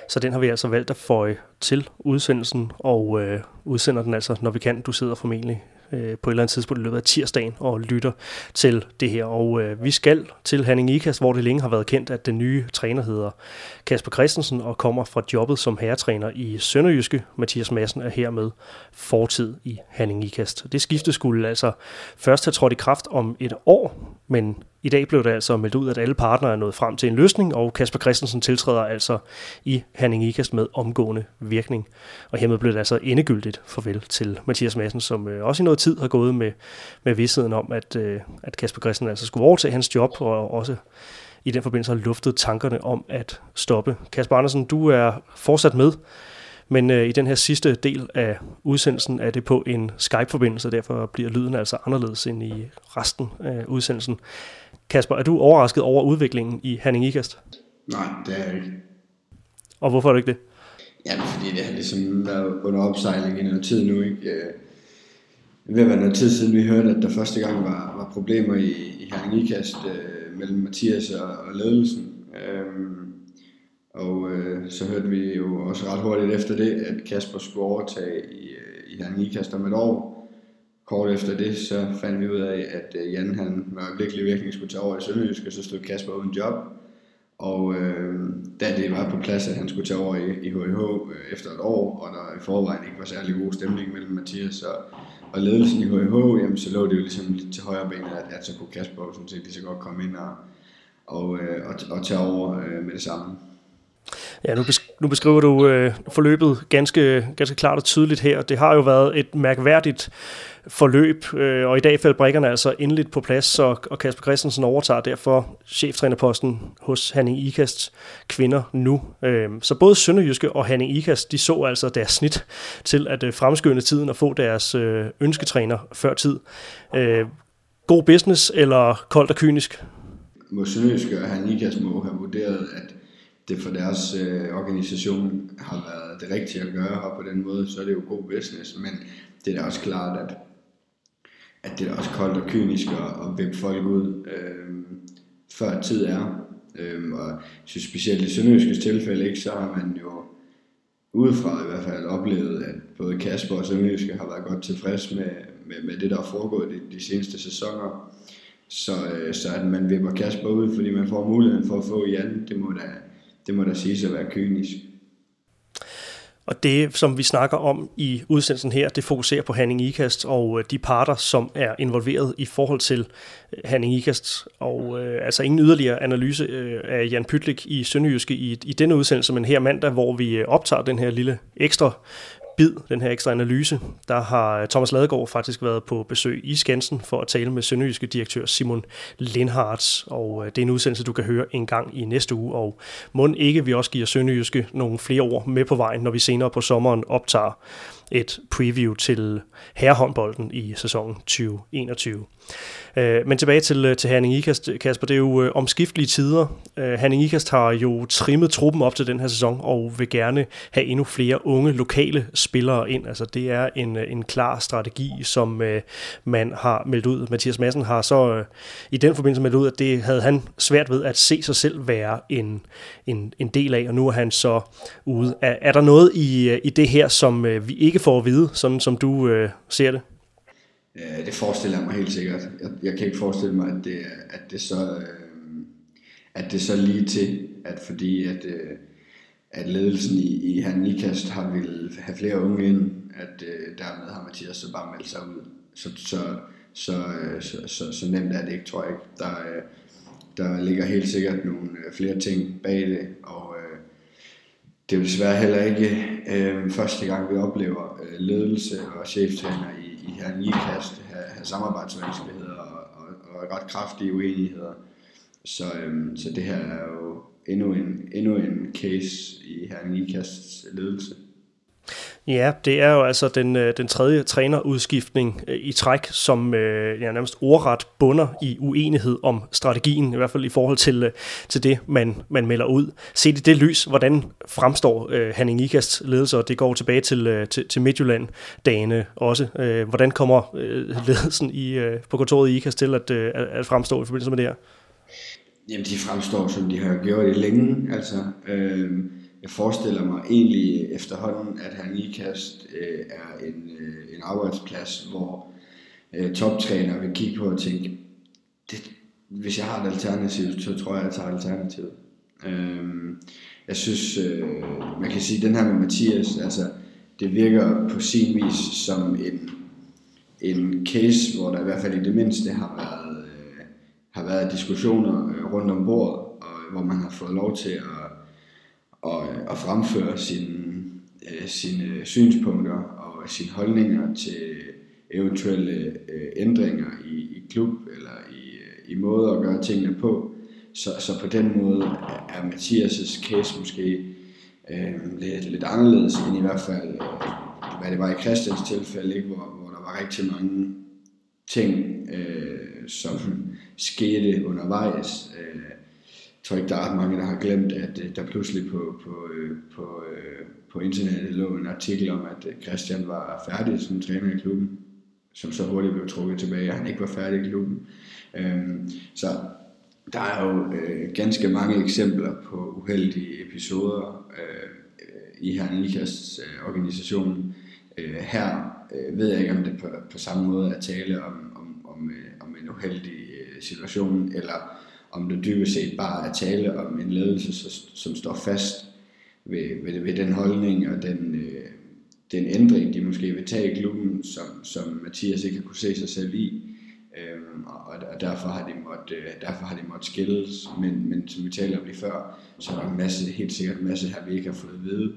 Så den har vi altså valgt at føje til udsendelsen, og øh, udsender den altså, når vi kan. Du sidder formentlig øh, på et eller andet tidspunkt i løbet af tirsdagen og lytter til det her. Og øh, vi skal til Hanning Ikast, hvor det længe har været kendt, at den nye træner hedder Kasper Christensen og kommer fra jobbet som herretræner i Sønderjyske. Mathias Madsen er hermed fortid i Hanning Ikast. Det skifte skulle altså først have trådt i kraft om et år, men i dag blev det altså meldt ud, at alle partnere er nået frem til en løsning, og Kasper Christensen tiltræder altså i Hanning Ikast med omgående virkning. Og hermed blev det altså endegyldigt farvel til Mathias Madsen, som øh, også i noget tid har gået med, med vidsheden om, at, øh, at Kasper Christensen altså skulle overtage hans job, og også i den forbindelse har luftet tankerne om at stoppe. Kasper Andersen, du er fortsat med, men øh, i den her sidste del af udsendelsen er det på en Skype-forbindelse, derfor bliver lyden altså anderledes end i resten af udsendelsen. Kasper, er du overrasket over udviklingen i Hanning Ikast? Nej, det er jeg ikke. Og hvorfor er du ikke det? Ja, fordi det har ligesom været under opsejling i noget tid nu, ikke? Det vil være noget tid siden, vi hørte, at der første gang var, var problemer i, i Herning Ikast øh, mellem Mathias og, og ledelsen. Øhm, og øh, så hørte vi jo også ret hurtigt efter det, at Kasper skulle overtage i, øh, i Herning Ikast om et år. Kort efter det, så fandt vi ud af, at øh, Jan han virkelig virkelig skulle tage over i Sønderjysk, og så stod Kasper uden job. Og øh, da det var på plads, at han skulle tage over i, i HIH øh, efter et år, og der i forvejen ikke var særlig god stemning mellem Mathias og, og ledelsen i HIH, jamen, så lå det jo ligesom lidt til højre benet, at, at så kunne Kasper sådan set lige så godt komme ind og, og, øh, og, og tage over øh, med det samme. Ja, nu, besk- nu beskriver du øh, forløbet ganske, ganske klart og tydeligt her. Det har jo været et mærkværdigt forløb, øh, og i dag faldt brækkerne altså endeligt på plads, så, og Kasper Christensen overtager derfor cheftrænerposten hos Hanning Ikast kvinder nu. Øh, så både Sønderjyske og Hanning Ikast, de så altså deres snit til at øh, fremskynde tiden og få deres øh, ønsketræner før tid. Øh, god business eller koldt og kynisk? Må Sønderjyske og Hanning Ikast må have vurderet, at det for deres øh, organisation har været det rigtige at gøre, og på den måde, så er det jo god business, men det er da også klart, at, at det er også koldt og kynisk at, at vippe folk ud, øh, før tid er. Øh, og så specielt i Sønderjyskes tilfælde, ikke, så har man jo udefra i hvert fald oplevet, at både Kasper og Sønderjyske har været godt tilfreds med, med, med det, der er foregået de, de seneste sæsoner. Så, øh, så at man vipper Kasper ud, fordi man får muligheden for at få Jan, det må da, det må da sige at være kynisk. Og det, som vi snakker om i udsendelsen her, det fokuserer på Hanning Ikast og øh, de parter, som er involveret i forhold til øh, Hanning Ikast. Og øh, altså ingen yderligere analyse øh, af Jan Pytlik i Sønderjyske i, i denne udsendelse, men her mandag, hvor vi øh, optager den her lille ekstra bid, den her ekstra analyse, der har øh, Thomas Ladegaard faktisk været på besøg i Skansen for at tale med sønderjyske direktør Simon Lindhardt, og øh, det er en udsendelse, du kan høre en gang i næste uge, og må ikke vi også giver sønderjyske nogle flere ord med på vejen, når vi senere på sommeren optager et preview til herrehåndbolden i sæsonen 2021. Øh, men tilbage til, øh, til Herning Ikast, Kasper, det er jo øh, omskiftelige tider. Øh, Herning Ikast har jo trimmet truppen op til den her sæson, og vil gerne have endnu flere unge lokale spillere ind. Altså det er en, øh, en klar strategi, som man har meldt ud. Mathias Madsen har så i den forbindelse meldt ud, at det havde han svært ved at se sig selv være en, en, en del af, og nu er han så ude. Er, er der noget i, i det her, som vi ikke får at vide, sådan som du øh, ser det? Ja, det forestiller jeg mig helt sikkert. Jeg, jeg kan ikke forestille mig, at det, at det så øh, at det så lige til, at fordi at, øh, at ledelsen i, i Hanikast har vil have flere unge ind, at øh, dermed har Mathias så bare meldt sig ud. Så, så, så, øh, så, så, så nemt er det ikke, tror jeg ikke. Der, øh, der ligger helt sikkert nogle øh, flere ting bag det, og det er jo desværre heller ikke øh, første gang, vi oplever øh, ledelse og cheftræner i, i her Ikast have, have samarbejdsvanskeligheder og, og, og ret kraftige uenigheder. Så, øh, så det her er jo endnu en, endnu en case i her Ikasts ledelse. Ja, det er jo altså den, øh, den tredje trænerudskiftning øh, i træk, som øh, ja, nærmest ordret bunder i uenighed om strategien, i hvert fald i forhold til, til det, man, man melder ud. Set i det lys, hvordan fremstår øh, Hanning Ikasts ledelse, og det går tilbage til, til, til Midtjylland-dagene også. Øh, hvordan kommer øh, ledelsen i, øh, på kontoret i Ikast til at, øh, at fremstå i forbindelse med det her? Jamen, de fremstår, som de har gjort i længe. Altså, øh, jeg forestiller mig egentlig efterhånden, at Hernikast øh, er en, øh, en arbejdsplads, hvor øh, toptræner vil kigge på og tænke, det, hvis jeg har et alternativ, så tror jeg, at jeg tager alternativet. Øh, jeg synes, øh, man kan sige, at den her med Mathias, altså, det virker på sin vis som en, en case, hvor der i hvert fald i det mindste har været, øh, har været diskussioner øh, rundt om bordet, og øh, hvor man har fået lov til at og, og fremføre sine, øh, sine synspunkter og sine holdninger til eventuelle øh, ændringer i, i klub eller i, øh, i måde at gøre tingene på. Så, så på den måde er Mathias' case måske øh, lidt, lidt anderledes end i hvert fald, øh, hvad det var i Christians tilfælde, ikke? Hvor, hvor der var rigtig mange ting, øh, som skete undervejs. Øh, tror ikke, der er ret mange, der har glemt, at øh, der pludselig på, på, øh, på, øh, på internettet lå en artikel om, at Christian var færdig som træner i klubben, som så hurtigt blev trukket tilbage, og han ikke var færdig i klubben. Øhm, så der er jo øh, ganske mange eksempler på uheldige episoder øh, i Hernikas øh, organisation. Øh, her øh, ved jeg ikke, om det på, på samme måde er tale om, om, om, øh, om en uheldig øh, situation, eller om det dybest set bare er tale om en ledelse, som, står fast ved, ved, ved den holdning og den, øh, den ændring, de måske vil tage i klubben, som, som Mathias ikke har kunne se sig selv i. Øhm, og, og derfor har de måttet, øh, derfor har de måttet skilles, men, men som vi talte om lige før, så er der en masse, helt sikkert en masse her, vi ikke har fået at vide.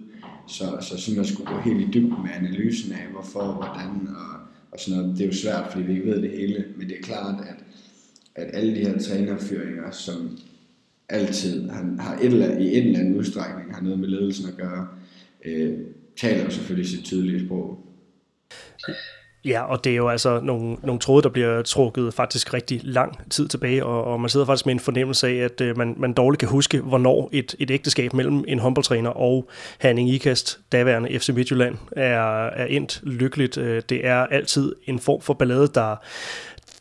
Så, så sådan at skulle gå helt i dybden med analysen af, hvorfor, hvordan og, og sådan noget, det er jo svært, fordi vi ikke ved det hele, men det er klart, at, at alle de her trænerfyringer, som altid har, har et eller, i en eller anden udstrækning har noget med ledelsen at gøre, øh, taler jo selvfølgelig sit tydelige sprog. Ja, og det er jo altså nogle, nogle tråde, der bliver trukket faktisk rigtig lang tid tilbage, og, og man sidder faktisk med en fornemmelse af, at øh, man, man dårligt kan huske, hvornår et, et ægteskab mellem en håndboldtræner og Hanning Ikast, daværende FC Midtjylland, er, er endt lykkeligt. Øh, det er altid en form for ballade, der,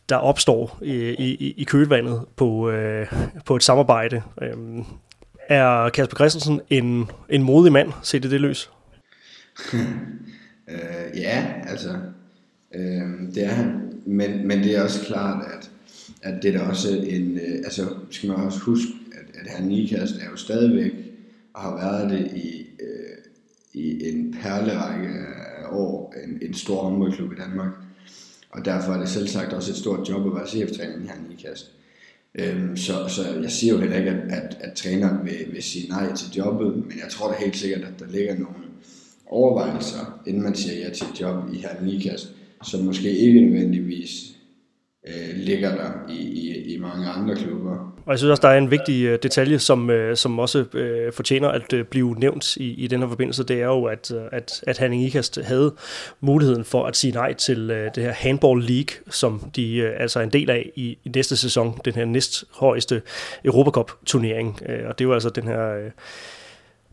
der opstår i, i, i kølvandet på, øh, på et samarbejde. Øh, er Kasper Christensen en, en modig mand, set i det løs? øh, ja, altså Øh, det er han. Men, men det er også klart, at, at det er da også en... Øh, altså, skal man også huske, at, at han Nikast er jo stadigvæk, og har været det i, øh, i en perlerække af år, en, en stor håndboldklub i Danmark. Og derfor er det selv sagt også et stort job at være CF-træner i her Nikast. Øhm, så, så jeg siger jo heller ikke, at, at, at træneren vil, vil sige nej til jobbet, men jeg tror da helt sikkert, at der ligger nogle overvejelser, inden man siger ja til et job i her Nikast, som måske ikke nødvendigvis øh, ligger der i, i, i mange andre klubber. Og jeg synes også, der er en vigtig øh, detalje, som, øh, som også øh, fortjener at øh, blive nævnt i, i den her forbindelse. Det er jo, at, øh, at, at Hanning Ikast havde muligheden for at sige nej til øh, det her Handball League, som de øh, altså er en del af i, i næste sæson, den her næsthøjeste Europacup-turnering. Øh, og det er jo altså den her... Øh,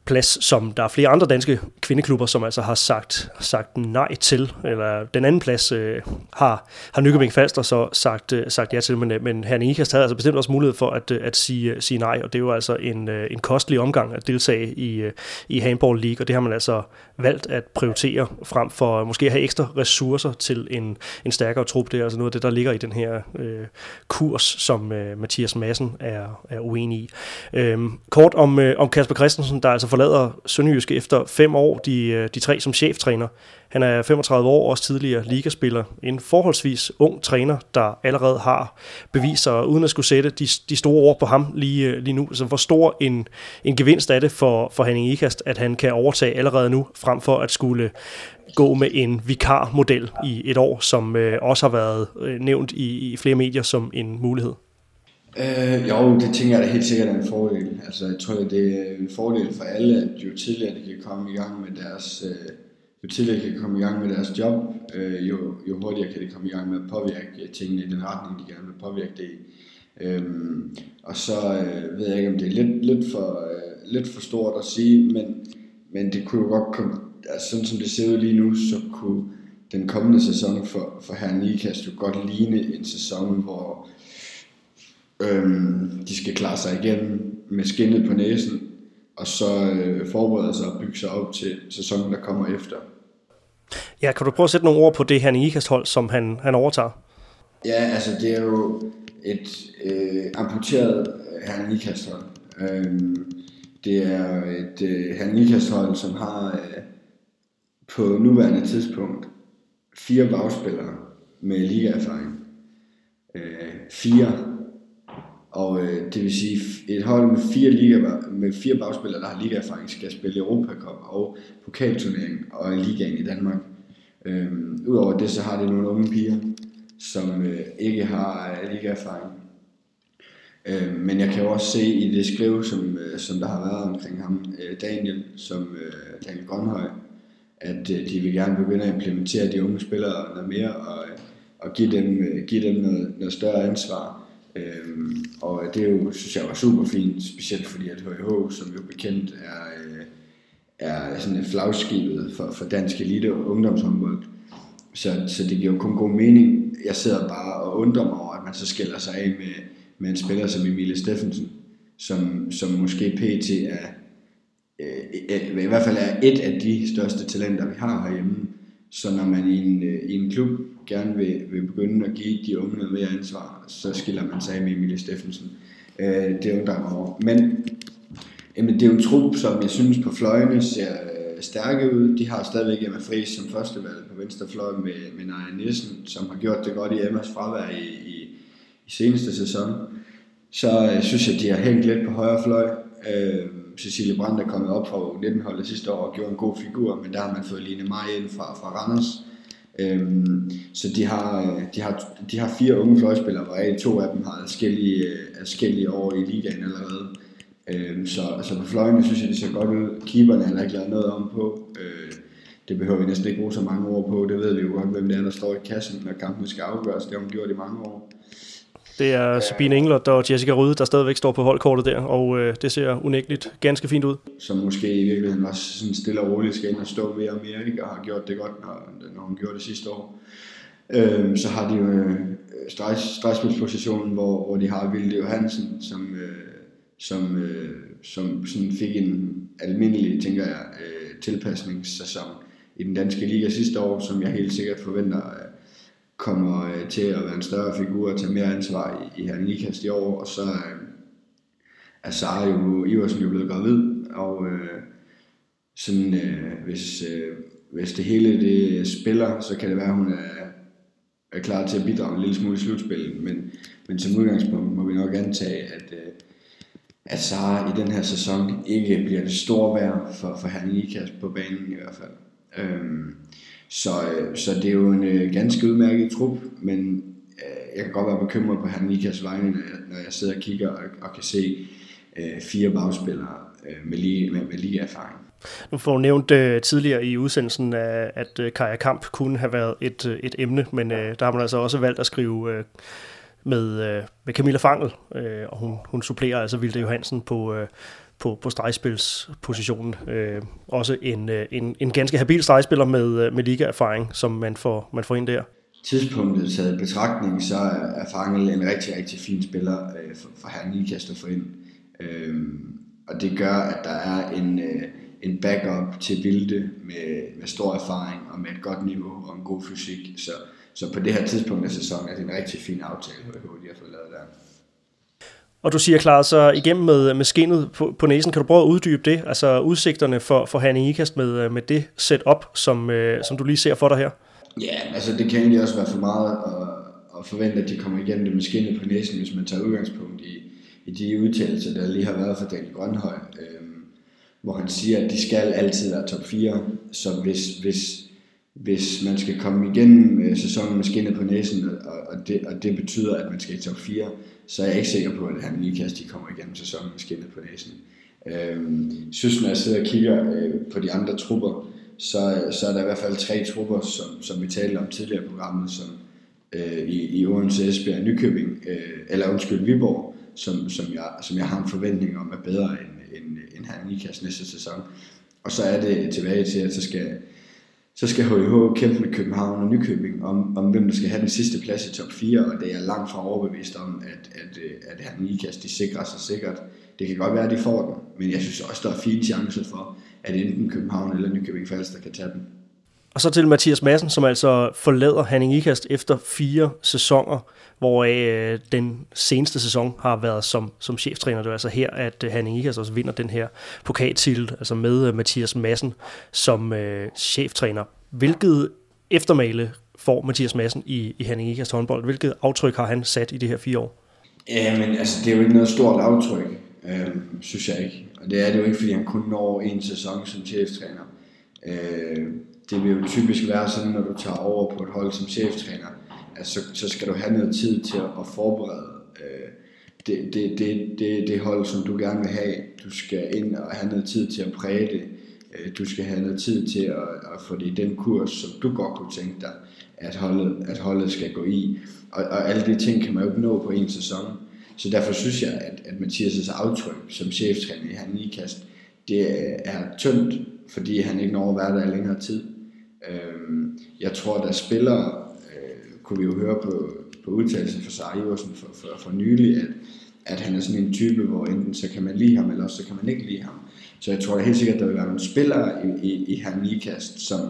plads, som der er flere andre danske kvindeklubber, som altså har sagt, sagt nej til, eller den anden plads øh, har, har Nykøbing Falster så sagt, øh, sagt ja til, men, øh, men Herning Ikast havde altså bestemt også mulighed for at, øh, at sige, øh, sige nej, og det er jo altså en, øh, en kostelig omgang at deltage i, øh, i Handball League, og det har man altså valgt at prioritere frem for måske at have ekstra ressourcer til en, en stærkere trup. Det er altså noget af det, der ligger i den her øh, kurs, som øh, Mathias Madsen er, er uenig i. Øh, kort om, øh, om Kasper Christensen, der altså forlader Sønderjyske efter fem år, de, øh, de tre som cheftræner. Han er 35 år, også tidligere ligaspiller. En forholdsvis ung træner, der allerede har bevist sig, uden at skulle sætte de, de store ord på ham lige, øh, lige nu. Så hvor stor en, en gevinst er det for, for Henning Ikast, at han kan overtage allerede nu, frem for at skulle gå med en vikarmodel i et år, som øh, også har været øh, nævnt i, i flere medier som en mulighed. Øh, jo, det tænker jeg da helt sikkert er en fordel. Altså, jeg tror, det er en fordel for alle, at jo tidligere de kan komme i gang med deres, øh, jo tidligere de kan komme i gang med deres job, øh, jo, jo hurtigere kan de komme i gang med at påvirke øh, tingene i den retning, de gerne vil påvirke det i. Øhm, og så øh, ved jeg ikke, om det er lidt, lidt, for, øh, lidt for stort at sige, men, men det kunne jo godt komme, altså sådan som det ser ud lige nu, så kunne den kommende sæson for, for herren Ikast jo godt ligne en sæson, hvor Øhm, de skal klare sig igen med skinnet på næsen, og så øh, forberede sig og bygge sig op til sæsonen, der kommer efter. Ja, kan du prøve at sætte nogle ord på det her Ikast hold, som han, han overtager? Ja, altså det er jo et øh, amputeret herre Ikast hold. Øhm, det er et øh, herre Ikast hold, som har øh, på nuværende tidspunkt fire bagspillere med ligaerfaring. Øh, fire og øh, det vil sige, et hold med fire, liga, med fire bagspillere, der har ligaerfaring, skal spille Europa Cup og pokalturnering og ligaen i Danmark. Øhm, Udover det, så har det nogle unge piger, som øh, ikke har øh, ligaerfaring. Øh, men jeg kan jo også se i det skrive, som, øh, som der har været omkring ham, øh, Daniel, som øh, Daniel Grønhøj, at øh, de vil gerne begynde at implementere de unge spillere noget mere og, øh, og give dem, øh, give dem noget, noget større ansvar Øhm, og det er jo, synes jeg var super fint, specielt fordi at HH, som jo bekendt er, øh, er sådan et flagskibet for, for dansk elite og ungdomshåndbold. Så, så det giver jo kun god mening. Jeg sidder bare og undrer mig over, at man så skiller sig af med, med en spiller som Emilie Steffensen, som, som måske pt. er øh, øh, i hvert fald er et af de største talenter, vi har herhjemme. Så når man i en, øh, i en klub gerne vil, vil begynde at give de unge noget mere ansvar, så skiller man sig af med Emilie Steffensen. Øh, det undrer mig over. Men jamen, det er jo en trup, som jeg synes på fløjene ser øh, stærke ud. De har stadigvæk Emma Friis som førstevalg på venstre fløj med, med Naja Nielsen, som har gjort det godt i Emmas fravær i, i, i seneste sæson. Så øh, synes jeg, de har hængt lidt på højre fløj. Øh, Cecilie Brandt er kommet op fra 19 holdet sidste år og gjorde en god figur, men der har man fået Line Maj ind fra, fra Randers. Øhm, så de har, de, har, de har fire unge fløjspillere, hvor to af dem har forskellige, forskellige år i ligaen allerede. Øhm, så altså på fløjene synes jeg, det ser godt ud. Keeperne har ikke lavet noget om på. Øh, det behøver vi næsten ikke bruge så mange ord på. Det ved vi jo godt, hvem det er, der står i kassen, når kampen skal afgøres. Det har hun gjort i mange år. Det er Sabine Englert og Jessica Røde, der stadigvæk står på holdkortet der, og øh, det ser unægteligt ganske fint ud. Som måske i virkeligheden også sådan stille og roligt skal ind og stå mere og mere, ikke? og har gjort det godt, når, når hun gjorde det sidste år. Øhm, så har de jo øh, stregspilspositionen, hvor, hvor de har Vilde Johansen, som, øh, som, øh, som sådan fik en almindelig, tænker jeg, øh, tilpasningssæson i den danske liga sidste år, som jeg helt sikkert forventer kommer øh, til at være en større figur og tage mere ansvar i, i her Nikast i år, og så øh, er Sara jo, Iversen jo blevet gravid, og øh, sådan, øh, hvis, øh, hvis det hele det spiller, så kan det være, at hun er, er klar til at bidrage en lille smule i slutspillet, men, men som udgangspunkt må vi nok antage, at, øh, at Sara i den her sæson ikke bliver det store værd for, for Herning Ikast på banen i hvert fald. Øhm, så, øh, så det er jo en øh, ganske udmærket trup, men øh, jeg kan godt være bekymret på Hernikas vegne, når jeg, når jeg sidder og kigger og, og kan se øh, fire bagspillere øh, med, lige, med, med lige erfaring. Nu får du nævnt øh, tidligere i udsendelsen, øh, at, at uh, Kaja Kamp kunne have været et, et emne, men øh, der har man altså også valgt at skrive øh, med, øh, med Camilla Fangel, øh, og hun, hun supplerer altså Vilde Johansen på, øh, på, på stregspilspositionen. Øh, også en, øh, en, en ganske habil stregspiller med, øh, med ligaerfaring, som man får, man får ind der. Tidspunktet taget betragtning, så er Fangel en rigtig, rigtig fin spiller øh, for, for herre Nikast at få ind. Øh, og det gør, at der er en, øh, en backup til Vilde med, med stor erfaring og med et godt niveau og en god fysik. Så, så på det her tidspunkt af sæsonen er det en rigtig fin aftale, HH de har fået lavet der. Og du siger, klar, så igennem med, med skinnet på, på næsen, kan du prøve at uddybe det? Altså udsigterne for, for Hanne Ikast med, øh, med det setup, som, øh, som du lige ser for dig her? Ja, altså det kan egentlig også være for meget at, at forvente, at de kommer igennem det med skinnet på næsen, hvis man tager udgangspunkt i, i de udtalelser, der lige har været fra Daniel Grønhøj, øh, hvor han siger, at de skal altid være top 4. Så hvis, hvis, hvis man skal komme igennem øh, sæsonen med skinnet på næsen, og, og, det, og det betyder, at man skal i top 4, så er jeg ikke sikker på, at han lige kast, de kommer igennem sæsonen med skinnet på næsen. Øhm, synes, når jeg sidder og kigger øh, på de andre trupper, så, så er der i hvert fald tre trupper, som, som vi talte om tidligere i programmet, som øh, i, i Odense, Esbjerg og Nykøbing, øh, eller undskyld, Viborg, som, som, jeg, som jeg har en forventning om er bedre end, end, end han Nikas næste sæson. Og så er det tilbage til, at så skal, så skal HH kæmpe med København og Nykøbing om, om hvem der skal have den sidste plads i top 4, og det er langt fra overbevist om, at, at, øh, at, at Nikas de sikrer sig sikkert. Det kan godt være, at de får den, men jeg synes også, der er fine chancer for, at enten København eller Nykøbing Falster kan tage den. Og så til Mathias Madsen, som altså forlader Hanning Ikast efter fire sæsoner, hvor øh, den seneste sæson har været som, som cheftræner. Det er altså her, at øh, Hanning Ikast også vinder den her pokaltitel, altså med øh, Mathias Madsen som øh, cheftræner. Hvilket eftermale får Mathias Madsen i, i Hanning Ikast håndbold? Hvilket aftryk har han sat i de her fire år? Jamen, altså, det er jo ikke noget stort aftryk, øh, synes jeg ikke. Og det er det jo ikke, fordi han kun når en sæson som cheftræner. Øh, det vil jo typisk være sådan, når du tager over på et hold som cheftræner, altså, så, så skal du have noget tid til at, forberede øh, det, det, det, det, det hold, som du gerne vil have. Du skal ind og have noget tid til at præge det. Øh, du skal have noget tid til at, at få det i den kurs, som du godt kunne tænke dig, at holdet, at holdet skal gå i. Og, og alle de ting kan man jo ikke nå på en sæson. Så derfor synes jeg, at, at Mathias' aftryk som cheftræner i han ikast, det er tyndt, fordi han ikke når at være der i længere tid. Øhm, jeg tror, der spillere, kunne vi jo høre på, på udtalelsen fra Sarah Iversen for, for, for nylig, at, at han er sådan en type, hvor enten så kan man lide ham, eller også så kan man ikke lide ham. Så jeg tror da helt sikkert, at der vil være nogle spillere i, i, i her Nikast, som,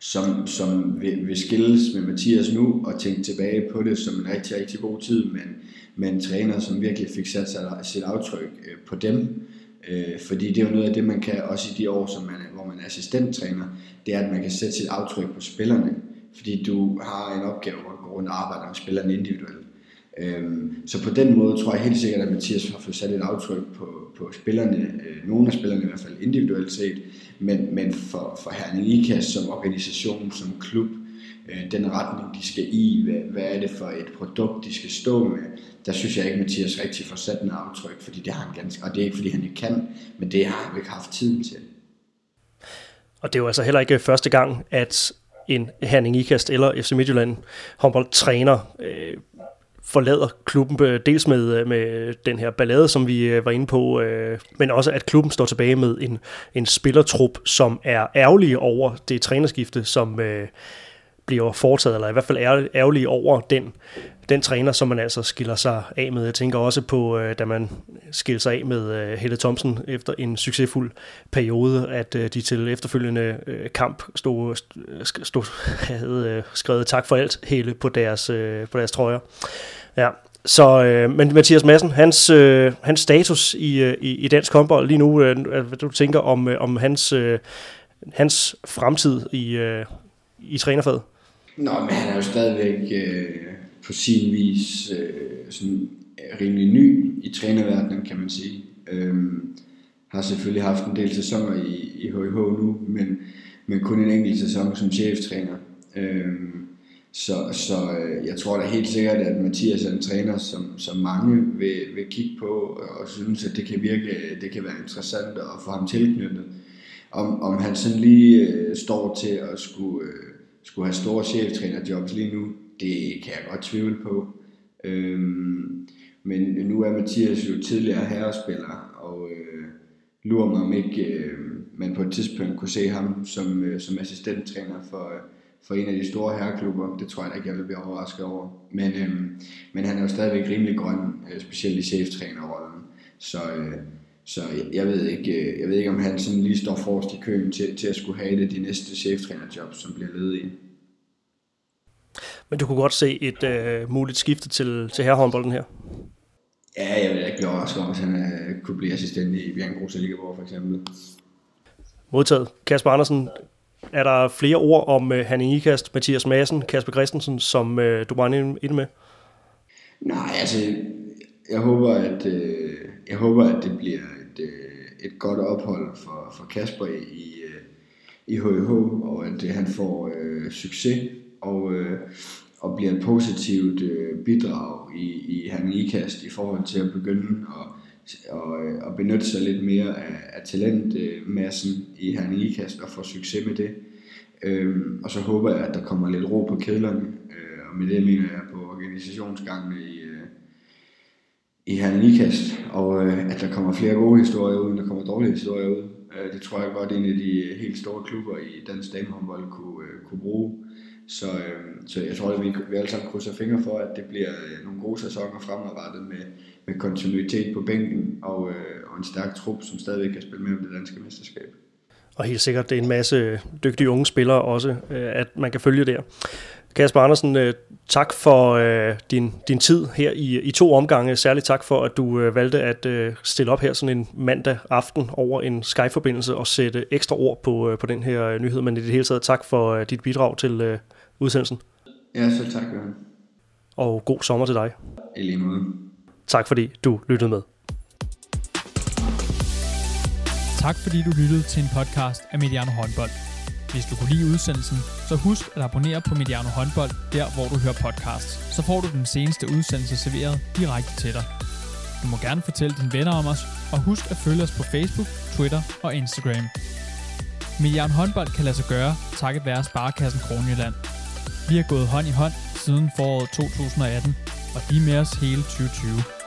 som, som vil, vil skilles med Mathias nu og tænke tilbage på det som en rigtig, rigtig god tid, men med en træner, som virkelig fik sat sit aftryk øh, på dem. Øh, fordi det er jo noget af det, man kan også i de år, som man, hvor man er assistenttræner, det er, at man kan sætte sit aftryk på spillerne. Fordi du har en opgave, hvor du går rundt og arbejder med spillerne individuelt. Øhm, så på den måde tror jeg helt sikkert, at Mathias har fået sat et aftryk på, på spillerne, øh, nogle af spillerne i hvert fald individuelt set, men, men for, for Herning IKAS som organisation, som klub, øh, den retning de skal i, hvad, hvad er det for et produkt de skal stå med, der synes jeg ikke, at Mathias rigtig får sat en aftryk, fordi det har han ganske, og det er ikke fordi han ikke kan, men det har han ikke haft tiden til. Og det er jo altså heller ikke første gang, at en Herning Ikast eller FC Midtjylland håndboldtræner øh, forlader klubben, øh, dels med, øh, med den her ballade, som vi øh, var inde på, men også at klubben står tilbage med en, en spillertrup, som er ærgerlige over det trænerskifte, som bliver foretaget, eller i hvert fald ærgerlige over den, den træner, som man altså skiller sig af med. Jeg tænker også på, øh, da man skiller sig af med øh, Helle Thomsen efter en succesfuld periode, at øh, de til efterfølgende kamp stod, stod, havde skrevet tak for alt hele på deres, på deres trøjer. Ja, så, øh, men Mathias Madsen, hans, øh, hans status i, øh, i, i dansk håndbold lige nu, øh, hvad du tænker om, øh, om hans, øh, hans fremtid i, øh, i trænerfaget? Nå, men han er jo stadigvæk øh, på sin vis øh, sådan rimelig ny i trænerverdenen, kan man sige. Øhm, har selvfølgelig haft en del sæsoner i, i HIH nu, men, men kun en enkelt sæson som cheftræner. Øhm, så, så øh, jeg tror da helt sikkert, at Mathias er en træner, som, som mange vil, vil kigge på og synes, at det kan virke, det kan være interessant at få ham tilknyttet. Om, om han sådan lige øh, står til at skulle, øh, skulle have store cheftrænerjobs lige nu, det kan jeg godt tvivle på. Øhm, men nu er Mathias jo tidligere herrespiller, og øh, lurer mig om ikke øh, man på et tidspunkt kunne se ham som, øh, som assistenttræner for, øh, for en af de store herreklubber. Det tror jeg da ikke, jeg vil blive overrasket over. Men, øh, men han er jo stadigvæk rimelig grøn, øh, specielt i cheftrænerrollen. Så, øh, så jeg ved, ikke, øh, jeg ved ikke, om han sådan lige står forrest i køen til, til at skulle have det de næste cheftrænerjob, som bliver ledige. Men du kunne godt se et øh, muligt skifte til, til herrehåndbolden her? Ja, jeg vil ikke blive overrasket om, hvis han øh, kunne blive assistent i Bjørn Grus for eksempel. Modtaget. Kasper Andersen, er der flere ord om uh, Hanning Ikast, Mathias Madsen, Kasper Christensen, som uh, du brænder ind med? Nej, altså, jeg håber, at, uh, jeg håber, at det bliver et, uh, et godt ophold for, for Kasper i, uh, i HH, og at uh, han får uh, succes og, uh, og bliver et positivt øh, bidrag i, i Hanning i forhold til at begynde at og, øh, og benytte sig lidt mere af, af talentmassen i Herning og få succes med det. Øhm, og så håber jeg, at der kommer lidt ro på kedlerne, øh, og med det mener jeg på organisationsgangene i, øh, i Herning og øh, at der kommer flere gode historier ud, end der kommer dårlige historier ud. Øh, det tror jeg godt, en af de helt store klubber i dansk damehåndbold kunne, øh, kunne bruge. Så, øh, så jeg tror, at vi, vi alle sammen krydser fingre for, at det bliver øh, nogle gode sæsoner fremadrettet med, med kontinuitet på bænken og, øh, og en stærk trup, som stadigvæk kan spille med om det danske mesterskab. Og helt sikkert, det er en masse dygtige unge spillere også, øh, at man kan følge der. Kasper Andersen, øh, tak for øh, din, din tid her i, i to omgange. Særligt tak for, at du øh, valgte at øh, stille op her sådan en mandag aften over en Skype-forbindelse og sætte ekstra ord på, øh, på den her øh, nyhed. Men i det hele taget tak for øh, dit bidrag til øh, udsendelsen. Ja, så tak, Jørgen. Og god sommer til dig. I lige måde. Tak fordi du lyttede med. Tak fordi du lyttede til en podcast af Mediano Håndbold. Hvis du kunne lide udsendelsen, så husk at abonnere på Mediano Håndbold, der hvor du hører podcasts. Så får du den seneste udsendelse serveret direkte til dig. Du må gerne fortælle dine venner om os, og husk at følge os på Facebook, Twitter og Instagram. Milliard håndbold kan lade sig gøre, takket være Sparkassen Kronjylland. Vi har gået hånd i hånd siden foråret 2018, og de er med os hele 2020.